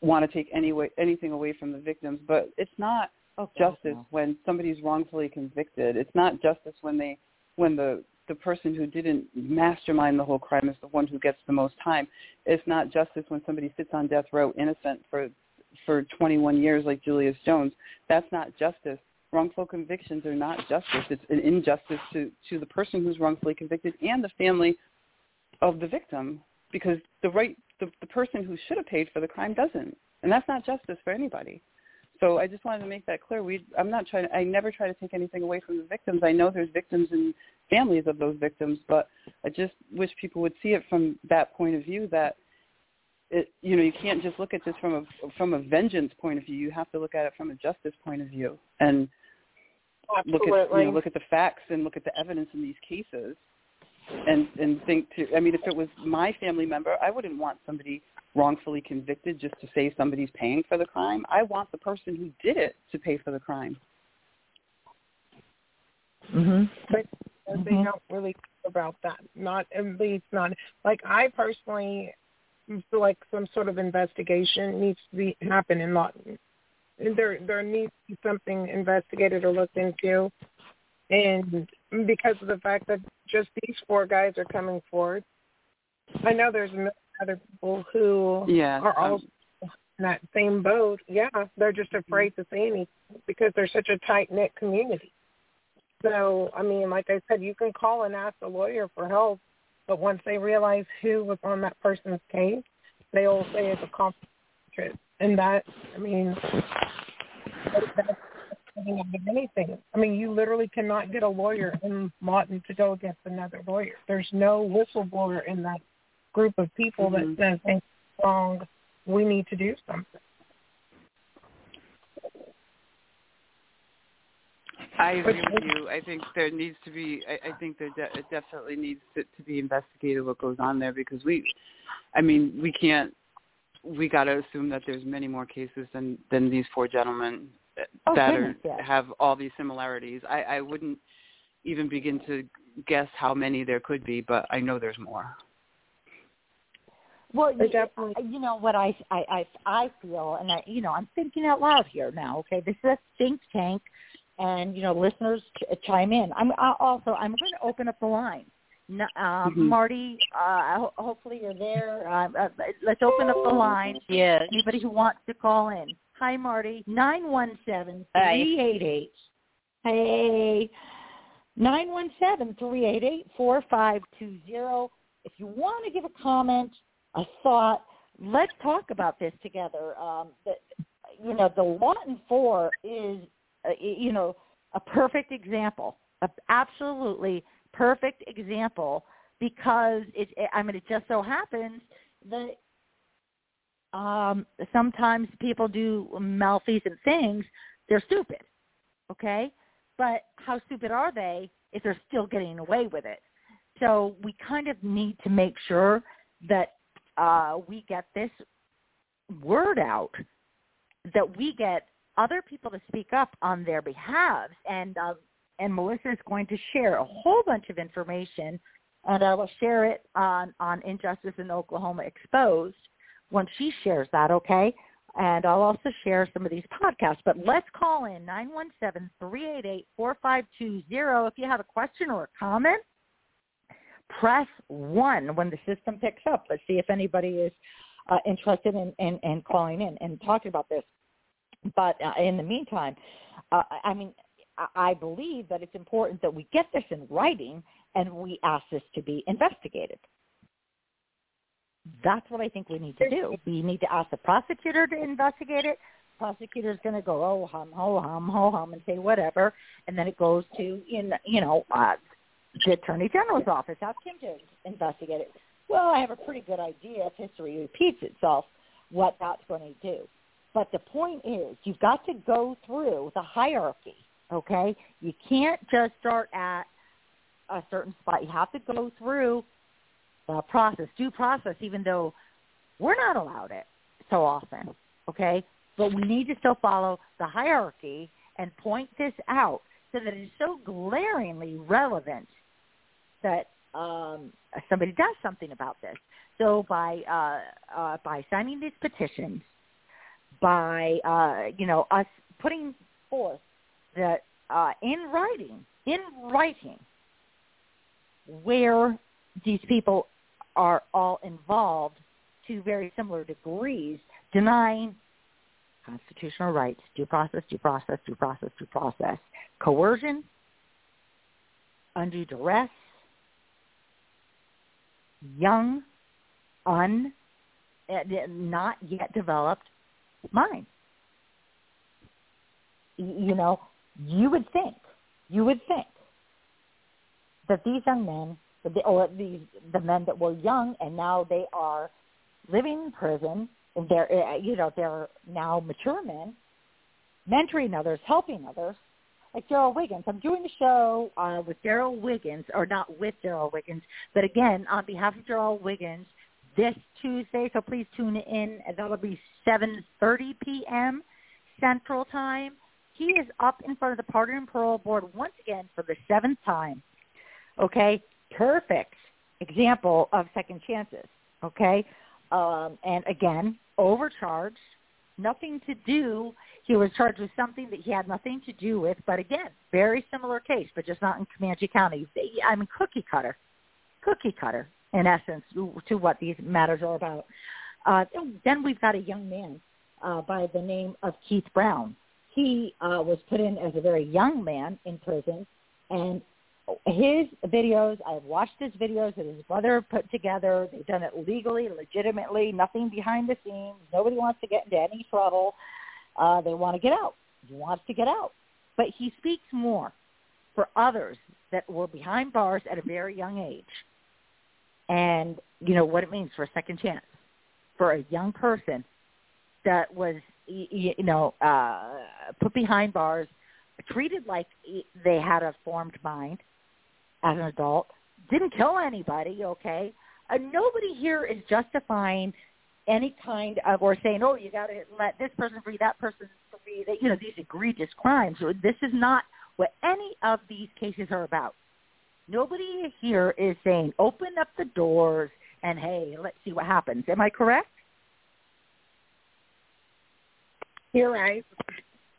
want to take any way, anything away from the victims. But it's not Okay. justice when somebody's wrongfully convicted. It's not justice when they, when the the person who didn't mastermind the whole crime is the one who gets the most time. It's not justice when somebody sits on death row innocent for for 21 years like Julius Jones. That's not justice. Wrongful convictions are not justice. It's an injustice to, to the person who's wrongfully convicted and the family of the victim because the right the, the person who should have paid for the crime doesn't. And that's not justice for anybody. So I just wanted to make that clear. We I'm not trying to I never try to take anything away from the victims. I know there's victims and families of those victims, but I just wish people would see it from that point of view that it, you know, you can't just look at this from a from a vengeance point of view. You have to look at it from a justice point of view, and look at you know, look at the facts and look at the evidence in these cases, and and think to. I mean, if it was my family member, I wouldn't want somebody wrongfully convicted just to say somebody's paying for the crime. I want the person who did it to pay for the crime. Mhm. but they Mhm. don't really care about that. Not at least not like I personally feel like some sort of investigation needs to be happen in Lawton. There there needs to be something investigated or looked into, and because of the fact that just these four guys are coming forward, I know there's a million other people who Yeah. are all um, in that same boat. Yeah, they're just afraid to say anything because they're such a tight knit community. So, I mean, like I said, you can call and ask a lawyer for help, but once they realize who was on that person's case, they'll say it's a conflict. And that, I mean, that's out of anything. I mean, you literally cannot get a lawyer in Lawton to go against another lawyer. There's no whistleblower in that group of people Mhm. that says things wrong. We need to do something. I agree with you. I think there needs to be. I, I think there de- it definitely needs to, to be investigated what goes on there because we, I mean, we can't. We got to assume that there's many more cases than than these four gentlemen Oh, that goodness, are yes. have all these similarities. I, I wouldn't even begin to guess how many there could be, but I know there's more. Well, They you, definitely- you know what I, I I I feel, and I you know I'm thinking out loud here now. Okay, this is a think tank, and you know listeners ch- chime in. I'm I also I'm going to open up the line. N- Um, Mhm. Marty, uh, hopefully you're there. Uh, uh, let's open up the line. Yes. Anybody who wants to call in. Hi, Marty. Nine one seven three eight eight. Hey. Nine one seven three eight eight four five two zero. If you want to give a comment, a thought, let's talk about this together. Um, you know, the Lawton Four is, uh, you know, a perfect example, a absolutely perfect example because it. I mean, it just so happens that um, sometimes people do malfeasant things. They're stupid, okay? But how stupid are they if they're still getting away with it? So we kind of need to make sure that uh, we get this word out, that we get other people to speak up on their behalf. And uh, and Malissa is going to share a whole bunch of information, and I will share it on on Injustice in Oklahoma Exposed when she shares that. Okay. And I'll also share some of these podcasts. But let's call in 917-388-4520 if you have a question or a comment. Press 1 when the system picks up. Let's see if anybody is uh, interested in, in, in calling in and talking about this. But uh, in the meantime, uh, I mean, I- I believe that it's important that we get this in writing and we ask this to be investigated. That's what I think we need to do. We need to ask the prosecutor to investigate it. Prosecutor's going to go oh hum ho hum ho hum and say whatever, and then it goes to in you know uh, the attorney general's office. Ask him to investigate it. Well, I have a pretty good idea if history repeats itself, what that's going to do. But the point is, you've got to go through the hierarchy. Okay, you can't just start at a certain spot. You have to go through the process, due process, even though we're not allowed it so often. Okay, but we need to still follow the hierarchy and point this out so that it's so glaringly relevant that um, somebody does something about this. So by uh, uh, by signing these petitions, by uh, you know us putting forth that uh, in writing, in writing, where these people are all involved to very similar degrees, denying constitutional rights, due process, due process, due process, due process, coercion, undue duress, young, un, not yet developed mind. You know, you would think, you would think that these young men, or these the men that were young and now they are living in prison, and they're eh, you know they're now mature men, mentoring others, helping others, like Daryl Wiggins. I'm doing the show uh, with Daryl Wiggins, or not with Daryl Wiggins, but again on behalf of Daryl Wiggins this Tuesday. So please tune in. That'll be 7:30 p.m. Central Time. He is up in front of the Pardon and Parole Board once again for the seventh time. Okay, perfect example of second chances. Okay, um, and again, overcharged, nothing to do. He was charged with something that he had nothing to do with, but again, very similar case, but just not in Comanche County. I mean, cookie cutter, cookie cutter, in essence, to what these matters are about. Uh, then we've got a young man uh, by the name of Keith Brown. He uh, was put in as a very young man in prison, and his videos, I've watched his videos that his brother put together. They've done it legally, legitimately, nothing behind the scenes. Nobody wants to get into any trouble. Uh, they want to get out. He wants to get out. But he speaks more for others that were behind bars at a very young age. And, you know, what it means for a second chance for a young person that was, you know, uh, put behind bars, treated like they had a formed mind, as an adult, didn't kill anybody, okay? Uh, nobody here is justifying any kind of or saying, oh, you got to let this person free, that person free, that, you know, these egregious crimes. This is not what any of these cases are about. Nobody here is saying, open up the doors and, hey, let's see what happens. Am I correct? You're right.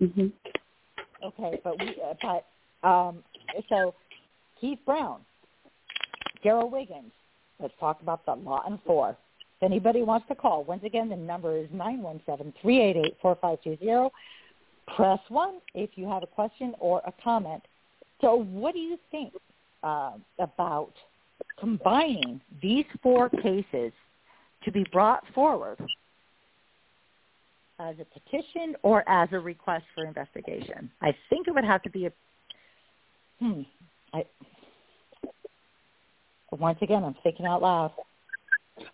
Mm-hmm. Okay, but we, uh, but um, so Keith Brown, Daryl Wiggins. Let's talk about the Lawton Four. If anybody wants to call, once again, the number is nine one seven three eight eight four five two zero. Press 1 if you have a question or a comment. So what do you think uh, about combining these four cases to be brought forward as a petition or as a request for investigation? I think it would have to be a, hmm, I, once again, I'm thinking out loud.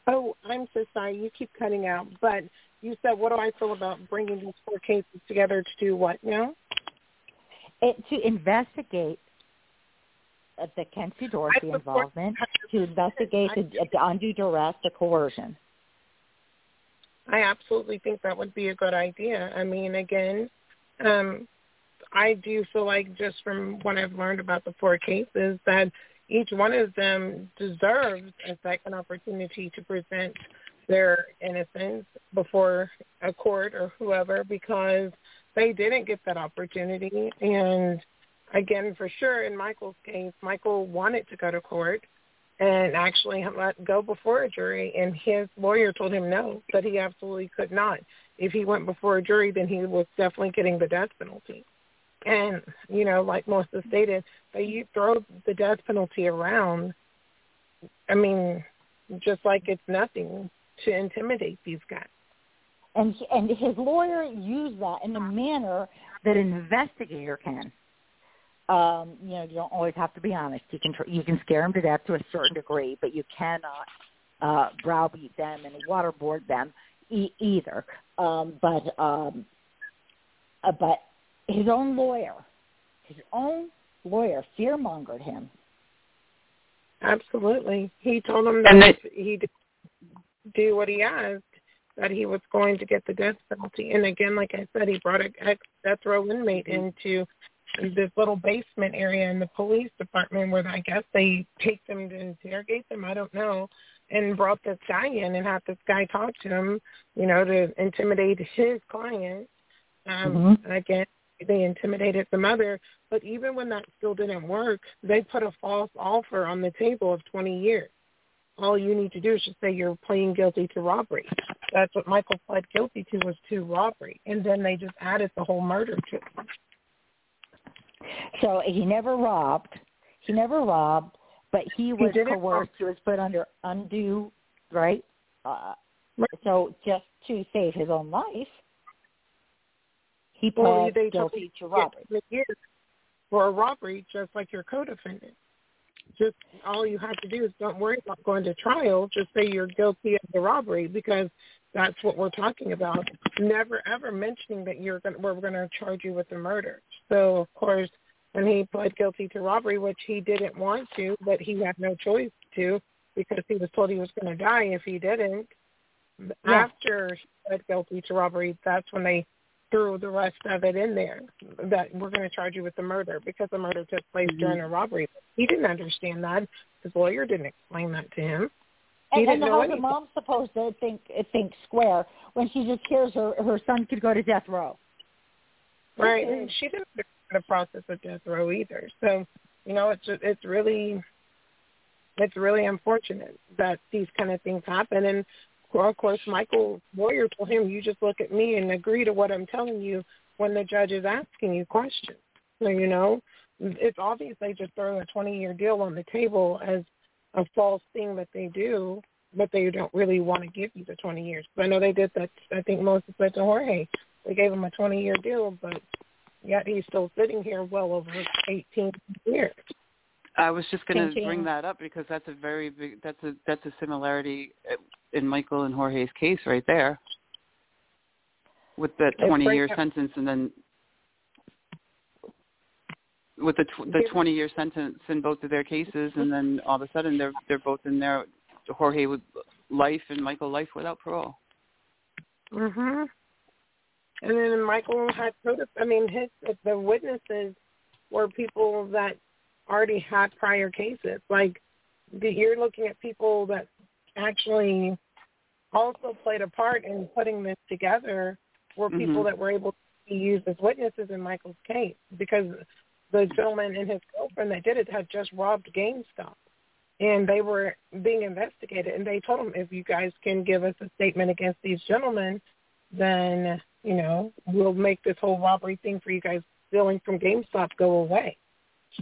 Oh, I'm so sorry. You keep cutting out. But you said, what do I feel about bringing these four cases together to do what now? It, to investigate the Kenzie Dorsey involvement, to investigate the, the undue duress, the coercion. I absolutely think that would be a good idea. I mean, again, um, I do feel like just from what I've learned about the four cases that each one of them deserves a second opportunity to present their innocence before a court or whoever because they didn't get that opportunity. And again, for sure, in Michael's case, Michael wanted to go to court and actually let go before a jury, and his lawyer told him no, that he absolutely could not. If he went before a jury, then he was definitely getting the death penalty. And, you know, like Malissa stated, that you throw the death penalty around, I mean, just like it's nothing to intimidate these guys. And and his lawyer used that in a manner that an investigator can. Um, you know, you don't always have to be honest. You can you can scare them to death to a certain degree, but you cannot uh, browbeat them and waterboard them e- either. Um, but um, uh, but his own lawyer, his own lawyer, fear mongered him. Absolutely, he told him that And they- if he did do what he asked, that he was going to get the death penalty. And again, like I said, he brought a ex death row inmate into this little basement area in the police department where I guess they take them to interrogate them. I don't know. And brought this guy in and had this guy talk to him, you know, to intimidate his client. Um, Mhm. Again, they intimidated the mother. But even when that still didn't work, they put a false offer on the table of 20 years. All you need to do is just say you're pleading guilty to robbery. That's what Michael pled guilty to was to robbery, and then they just added the whole murder to it. So he never robbed. He never robbed, but he was didn't coerced. He was put under undue, right? Uh, Right. so just to save his own life, he Well, pled they guilty to robbery. for a robbery, just like your co-defendant. Just all you have to do is don't worry about going to trial. Just say you're guilty of the robbery because that's what we're talking about. Never ever mentioning that you're going we're going to charge you with the murder. So of course, when he pled guilty to robbery, which he didn't want to, but he had no choice to because he was told he was going to die if he didn't. Yeah. After he pled guilty to robbery, that's when they threw the rest of it in there that we're going to charge you with the murder because the murder took place Mm-hmm. during a robbery. He didn't understand that. His lawyer didn't explain that to him. He And, and know how the mom's supposed to think think square when she just hears her her son could go to death row? Right, and she didn't understand the process of death row either. So, you know, it's just, it's really it's really unfortunate that these kind of things happen. And well, of course, Michael's lawyer told him, "You just look at me and agree to what I'm telling you when the judge is asking you questions." So, you know, it's obvious they just throw a 20-year deal on the table as a false thing that they do, but they don't really want to give you the 20 years. But I know they did that. I think Malissa said to Jorge, they gave him a 20-year deal, but yet he's still sitting here well over 18 years. I was just going to bring that up because that's a very big that's a that's a similarity in Michael and Jorge's case right there with that 20 year sentence and then with the tw- the 20 year sentence in both of their cases and then all of a sudden they're they're both in there Jorge with life and Michael life without parole. Mhm. And then Michael had. I mean, his the witnesses were people that already had prior cases. Like the- you're looking at people that actually also played a part in putting this together. Were people Mhm. that were able to be used as witnesses in Michael's case because the gentleman and his girlfriend that did it had just robbed GameStop. And they were being investigated, and they told him, if you guys can give us a statement against these gentlemen, then you know we'll make this whole robbery thing for you guys stealing from GameStop go away.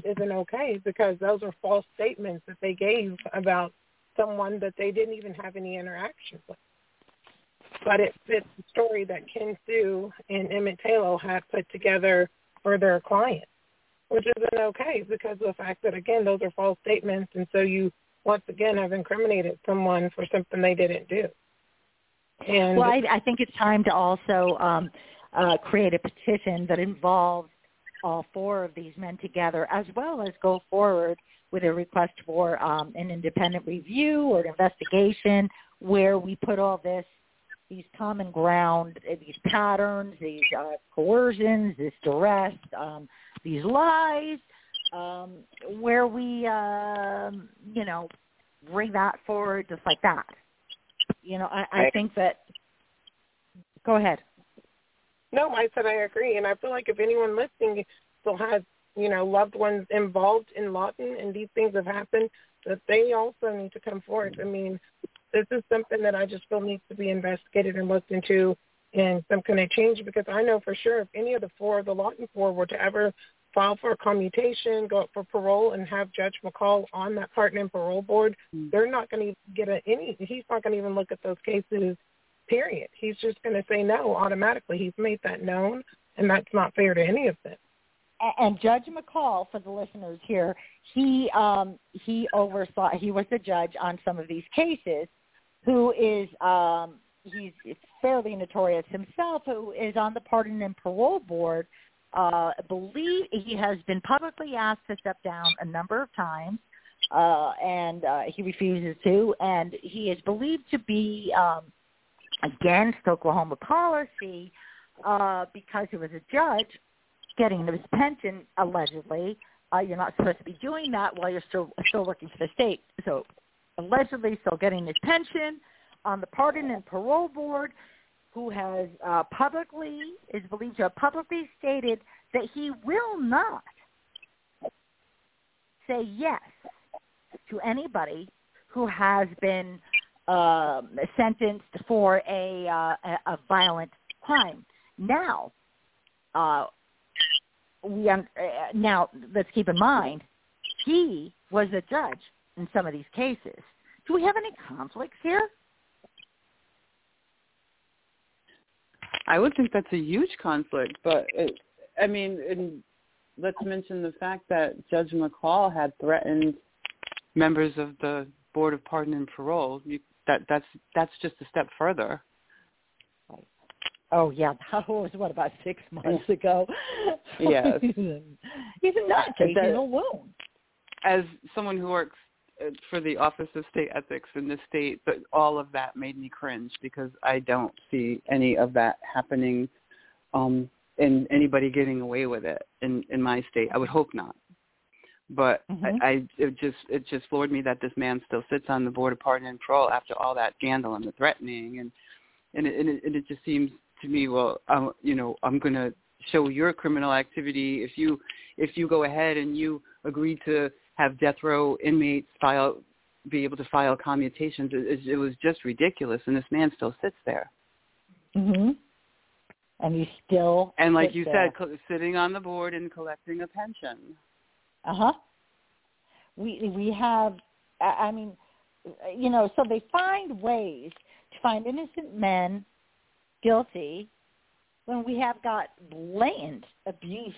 Isn't okay because those are false statements that they gave about someone that they didn't even have any interaction with. But it fits the story that Ken Sue and Emmett Taylor had put together for their client, which isn't okay because of the fact that again those are false statements, and so you once again have incriminated someone for something they didn't do. And Well, I, I think it's time to also um, uh, create a petition that involves all four of these men together, as well as go forward with a request for um, an independent review or an investigation where we put all this, these common ground, uh, these patterns, these uh, coercions, this duress, um, these lies, um, where we, um, you know, bring that forward just like that. You know, I, I think that. Go ahead. No, I said I agree, and I feel like if anyone listening still has you know loved ones involved in Lawton and these things have happened, that they also need to come forward. I mean, this is something that I just feel needs to be investigated and looked into, and some kind of change because I know for sure if any of the four of the Lawton four were to ever file for a commutation, go up for parole, and have Judge McCall on that pardon and parole board, Mm. they're not going to get a, any. He's not going to even look at those cases period. He's just going to say no automatically. He's made that known, and that's not fair to any of them. And Judge McCall, for the listeners here, he um, he oversaw. He was the judge on some of these cases, who is um, he's fairly notorious himself, who is on the pardon and parole board. Uh, believe he has been publicly asked to step down a number of times, uh, and uh, he refuses to. And he is believed to be um, against Oklahoma policy uh, because he was a judge getting his pension allegedly. Uh, you're not supposed to be doing that while you're still still working for the state. So allegedly still getting his pension on the pardon and parole board who has uh, publicly, is believed to have publicly stated that he will not say yes to anybody who has been um, sentenced for a, uh, a violent crime. Now, uh, we uh, now let's keep in mind he was a judge in some of these cases. Do we have any conflicts here? I would think that's a huge conflict, but it, I mean, let's mention the fact that Judge McCall had threatened members of the Board of Pardon and Parole. You, that that's that's just a step further. Oh yeah, that was what about six months ago. Yes, he's a nut case alone. As someone who works uh, for the Office of State Ethics in the state, but all of that made me cringe because I don't see any of that happening um and anybody getting away with it in in my state. I would hope not. But mm-hmm. I, I it just it just floored me that this man still sits on the board of pardon and parole after all that scandal and the threatening and and it, and it, and it just seems to me, well, I'm, you know, I'm going to show your criminal activity if you if you go ahead and you agree to have death row inmates file be able to file commutations. It, it was just ridiculous, and this man still sits there. Mhm. And he's still and like you there. said, sitting on the board and collecting a pension. Uh huh. We we have. I mean, you know, so they find ways to find innocent men guilty when we have got blatant abuse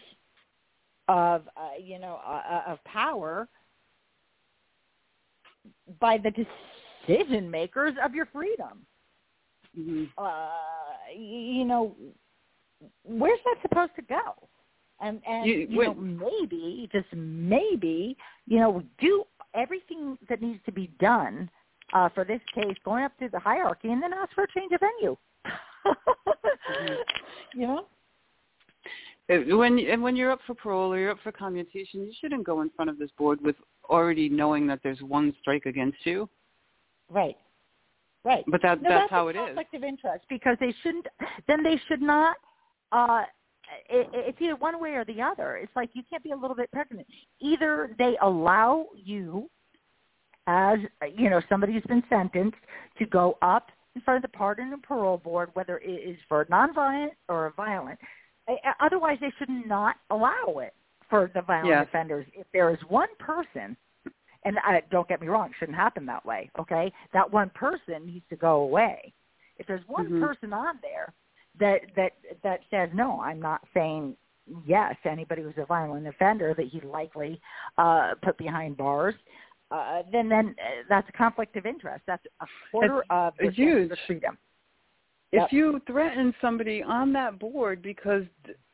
of uh, you know uh, uh, of power by the decision makers of your freedom. Mm-hmm. Uh, you know, where's that supposed to go? And and you, you know maybe just maybe you know do everything that needs to be done uh, for this case, going up through the hierarchy, and then ask for a change of venue. you know. When and when you're up for parole or you're up for commutation, you shouldn't go in front of this board with already knowing that there's one strike against you. Right. Right. But that no, that's, that's how it is. conflict of interest because they shouldn't. Then they should not. uh it, it's either one way or the other. It's like you can't be a little bit pregnant. Either they allow you, as you know, somebody who's been sentenced, to go up in front of the pardon and parole board, whether it is for nonviolent or violent. Otherwise, they should not allow it for the violent yes. offenders. If there is one person, and I, don't get me wrong, it shouldn't happen that way. Okay, that one person needs to go away. If there's one mm-hmm. person on there that that that says no, I'm not saying yes anybody who's a violent offender that he likely uh, put behind bars uh, then then uh, that's a conflict of interest. That's a quarter it's of the huge freedom. If yep. you threaten somebody on that board because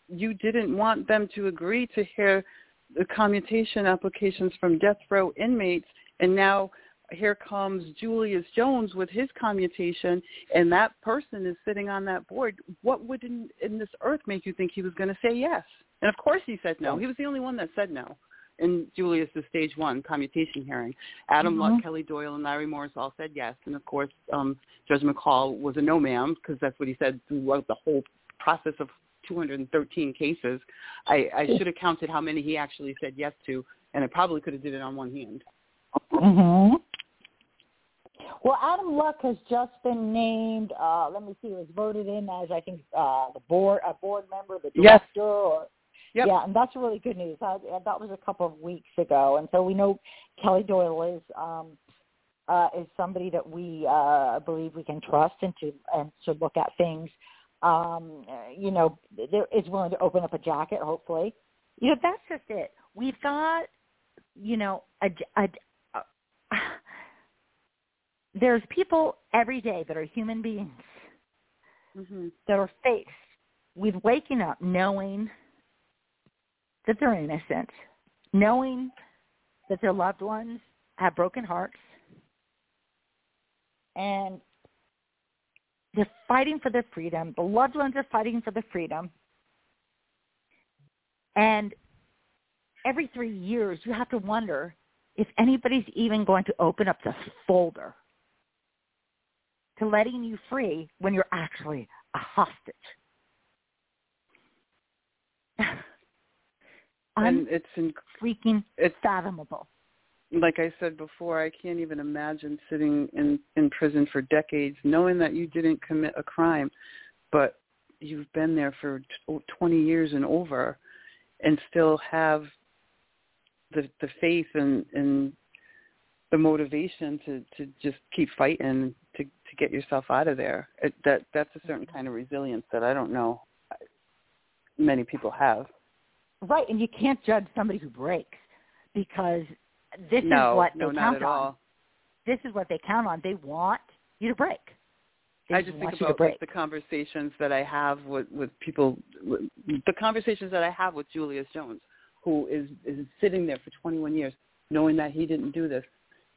you didn't want them to agree to hear the commutation applications from death row inmates, and now here comes Julius Jones with his commutation, and that person is sitting on that board, what would in, in this earth make you think he was going to say yes? And of course he said no. He was the only one that said no in Julius's stage one commutation hearing. Adam mm-hmm. Luck, Kelly Doyle, and Larry Morris all said yes, and of course um, Judge McCall was a no, ma'am, because that's what he said throughout the whole process of 213 cases. I, I should have counted how many he actually said yes to, and I probably could have did it on one hand. Mm-hmm. Well, Adam Luck has just been named. Uh, let me see, he was voted in as I think uh, the board a board member, the director, yes. or Yep. Yeah, and that's really good news. I, that was a couple of weeks ago, and so we know Kelly Doyle is um, uh, is somebody that we uh, believe we can trust and to and to look at things. Um, you know, there is willing to open up a jacket. Hopefully, you know that's just it. We've got, you know, a, a, a there's people every day that are human beings hmm that are faced with waking up knowing that they're innocent, knowing that their loved ones have broken hearts, and they're fighting for their freedom. The loved ones are fighting for their freedom. And every three years, you have to wonder if anybody's even going to open up the folder to letting you free when you're actually a hostage. And it's in, Unfreaking it's fathomable. like I said before, I can't even imagine sitting in in prison for decades, knowing that you didn't commit a crime, but you've been there for t- 20 years and over, and still have the the faith and and the motivation to to just keep fighting to to get yourself out of there. It, that that's a certain kind of resilience that I don't know many people have. Right, and you can't judge somebody who breaks because this no, is what no, they not count at on. all. This is what they count on. They want you to break. They I just think about like the conversations that I have with with people, with- the conversations that I have with Julius Jones, who is is sitting there for 21 years, knowing that he didn't do this,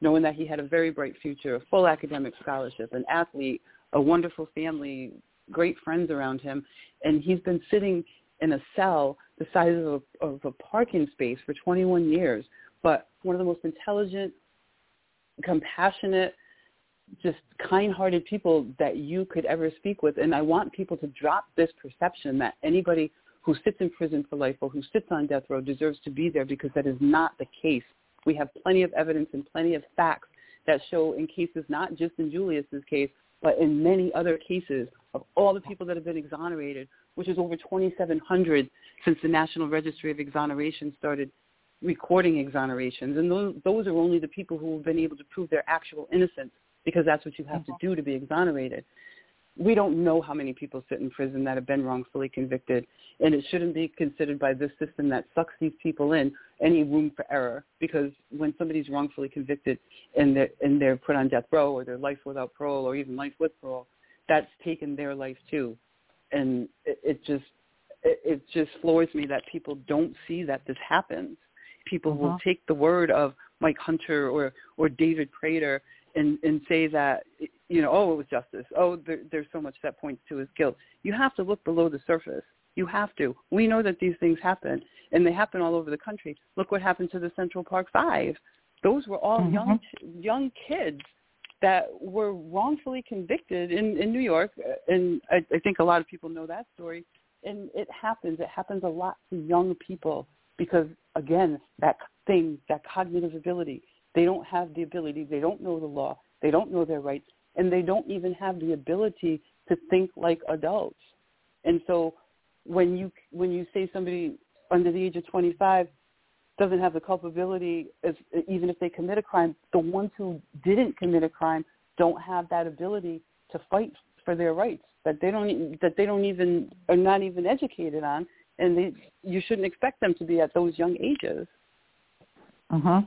knowing that he had a very bright future, a full academic scholarship, an athlete, a wonderful family, great friends around him, and he's been sitting in a cell the size of a, of a parking space for 21 years, but one of the most intelligent, compassionate, just kind-hearted people that you could ever speak with. And I want people to drop this perception that anybody who sits in prison for life or who sits on death row deserves to be there because that is not the case. We have plenty of evidence and plenty of facts that show in cases, not just in Julius's case, but in many other cases of all the people that have been exonerated, which is over 2,700 since the National Registry of Exoneration started recording exonerations. And those, those are only the people who have been able to prove their actual innocence because that's what you have to do to be exonerated. We don't know how many people sit in prison that have been wrongfully convicted, and it shouldn't be considered by this system that sucks these people in any room for error because when somebody's wrongfully convicted and they're, and they're put on death row or they're life without parole or even life with parole, that's taken their life too. And it, it just it, it just floors me that people don't see that this happens. People will Mhm. take the word of Mike Hunter or or David Prater and and say that you know oh it was justice. Oh there, there's so much that points to his guilt. You have to look below the surface. You have to. We know that these things happen and they happen all over the country. Look what happened to the central park five. Those were all Mhm. young young kids that were wrongfully convicted in in new york and I, I think a lot of people know that story. And it happens. It happens a lot to young people because again that thing that cognitive ability they don't have the ability, they don't know the law, they don't know their rights, and they don't even have the ability to think like adults. And so when you when you say somebody under the age of 25 doesn't have the culpability as even if they commit a crime, the ones who didn't commit a crime don't have that ability to fight for their rights that they don't that they don't even are not even educated on and they you shouldn't expect them to be at those young ages. Uh-huh.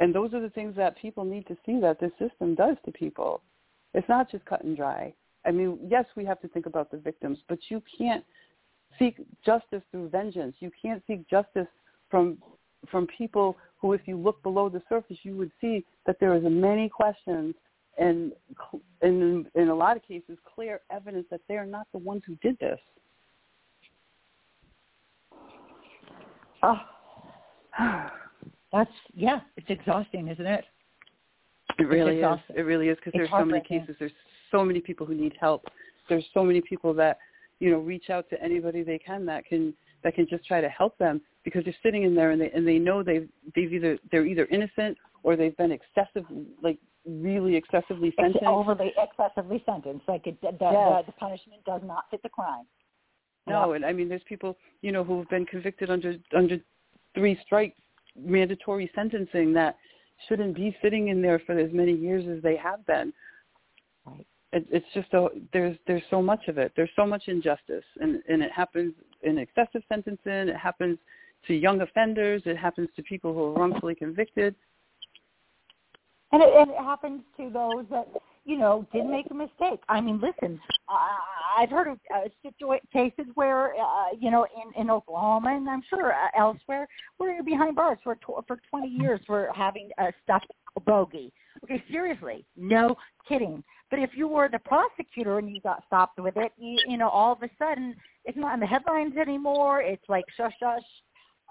And those are the things that people need to see that this system does to people. It's not just cut and dry. I mean, yes, we have to think about the victims, but you can't seek justice through vengeance. You can't seek justice from from people who, if you look below the surface, you would see that there is many questions and, in in a lot of cases, clear evidence that they are not the ones who did this. Oh. That's yeah, it's exhausting, isn't it? It really is. It really is because there's so many cases. There's so many people who need help. There's so many people that you know reach out to anybody they can that can that can just try to help them because they're sitting in there and they and they know they've they've either they're either innocent or they've been excessive like really excessively It's sentenced. overly excessively sentenced. Like it, the, the, Yes. the punishment does not fit the crime. No, and I mean, there's people, you know, who've been convicted under under three strike mandatory sentencing that shouldn't be sitting in there for as many years as they have been. Right. It, it's just a there's there's so much of it. There's so much injustice, and and it happens in excessive sentencing. It happens to young offenders. It happens to people who are wrongfully convicted. And it, and it happens to those that you know, didn't make a mistake. I mean, listen, uh, I've heard of uh, situa- cases where, uh, you know, in, in Oklahoma and I'm sure uh, elsewhere, where you're behind bars for for 20 years for having a stuffed bogey. Okay, seriously, no kidding. But if you were the prosecutor and you got stopped with it, you, you know, all of a sudden it's not in the headlines anymore. It's like shush shush.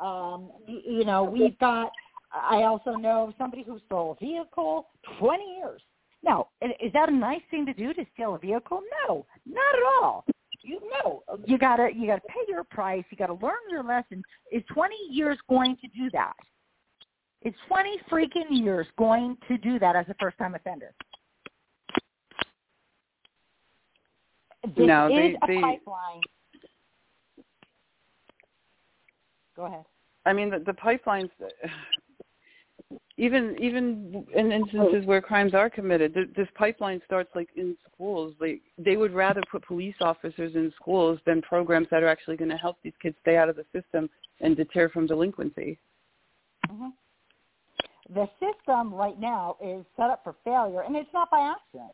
Um, you, you know, we've got. I also know somebody who stole a vehicle 20 years. Now, is that a nice thing to do to steal a vehicle? No, not at all. You know, you gotta you gotta pay your price. You gotta learn your lesson. Is 20 years going to do that? Is 20 freaking years going to do that as a first time offender? This No, is they- a they- pipeline. Go ahead. I mean, the, the pipelines, even even in instances where crimes are committed, th- this pipeline starts like in schools. Like they would rather put police officers in schools than programs that are actually going to help these kids stay out of the system and deter from delinquency. hmm The system right now is set up for failure, and it's not by accident.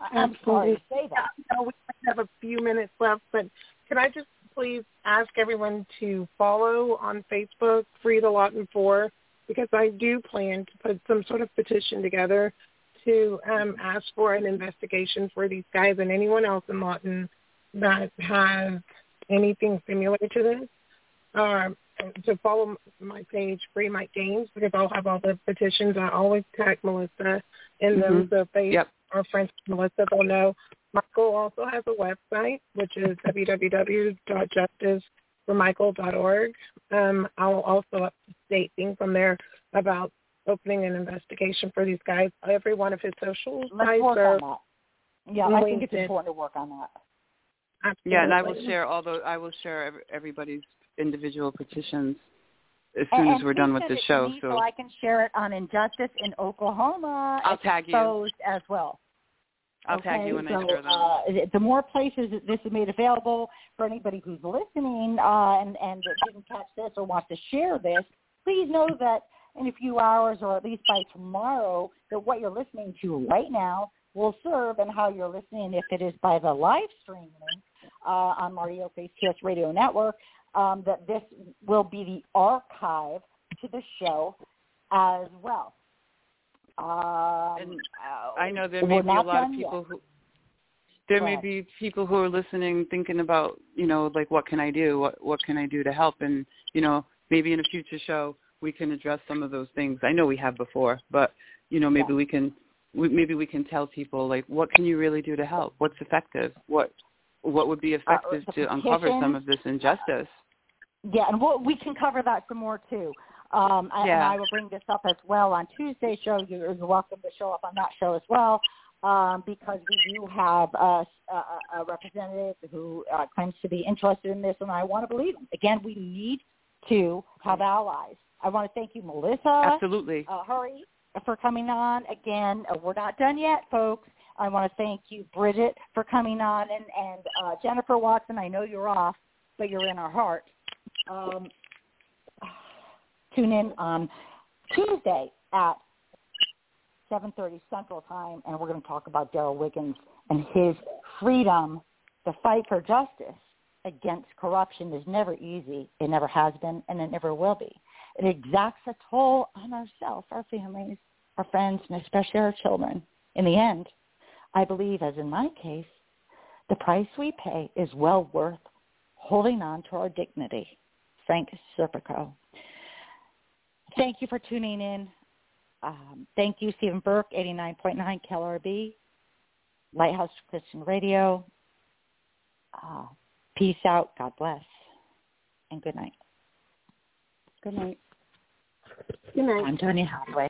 I- I'm sorry to say that. I know we have a few minutes left, but can I just please ask everyone to follow on Facebook, Free the Lawton Four, because I do plan to put some sort of petition together to um, ask for an investigation for these guys and anyone else in Lawton that has anything similar to this. Um, to follow my page, Free Mike Gaines, because I'll have all the petitions. I always tag Malissa in them, Mhm. so if they Yep. our friends Malissa will know. Michael also has a website, which is www.justiceformichael.org. Um, I'll also update things from there about opening an investigation for these guys. Every one of his social Let's sites work are on that. Yeah, I think it's important to work on that. absolutely. Yeah, and I will share all the I will share every, everybody's individual petitions as soon and, as we're done with the the show. Me so I can share it on Injustice in Oklahoma I'll tag you. exposed as well. I'll okay? tag you when so, I share them. Uh, the more places that this is made available for anybody who's listening uh, and, and didn't catch this or wants to share this, please know that in a few hours or at least by tomorrow that what you're listening to right now will serve and how you're listening if it is by the live streaming uh, on Mario Face TS Radio Network, um, that this will be the archive to the show as well. Um, uh, I know there may be a lot of done yet. people who there may be people who are listening thinking about, you know, like what can I do? What what can I do to help? And, you know, maybe in a future show we can address some of those things. I know we have before, but you know, maybe Yeah. we can we, maybe we can tell people like what can you really do to help? What's effective? What what would be effective the to uncover some of this injustice? Yeah, and we'll, we can cover that some more too. Um, I, And I will bring this up as well on Tuesday's show. You're you're welcome to show up on that show as well, um, because we do have a, a, a representative who uh, claims to be interested in this, and I want to believe him. Again, we need to have allies. I want to thank you, Malissa. Absolutely. uh, Hurry for coming on. Again, uh, we're not done yet, folks. I want to thank you, Bridget, for coming on, and, and uh, Jennifer Watson. I know you're off, but you're in our heart. Um, tune in on Tuesday at 7.30 Central Time, and we're going to talk about Daryl Wiggins and his freedom. The fight for justice against corruption is never easy. It never has been, and it never will be. It exacts a toll on ourselves, our families, our friends, and especially our children. In the end, I believe, as in my case, the price we pay is well worth holding on to our dignity. Frank Serpico. Thank you for tuning in. Um, thank you, Stephen Burke, 89.9 KLRB, Lighthouse Christian Radio. Uh, peace out. God bless. And good night. Good night. Good night. I'm Tanya Hathaway.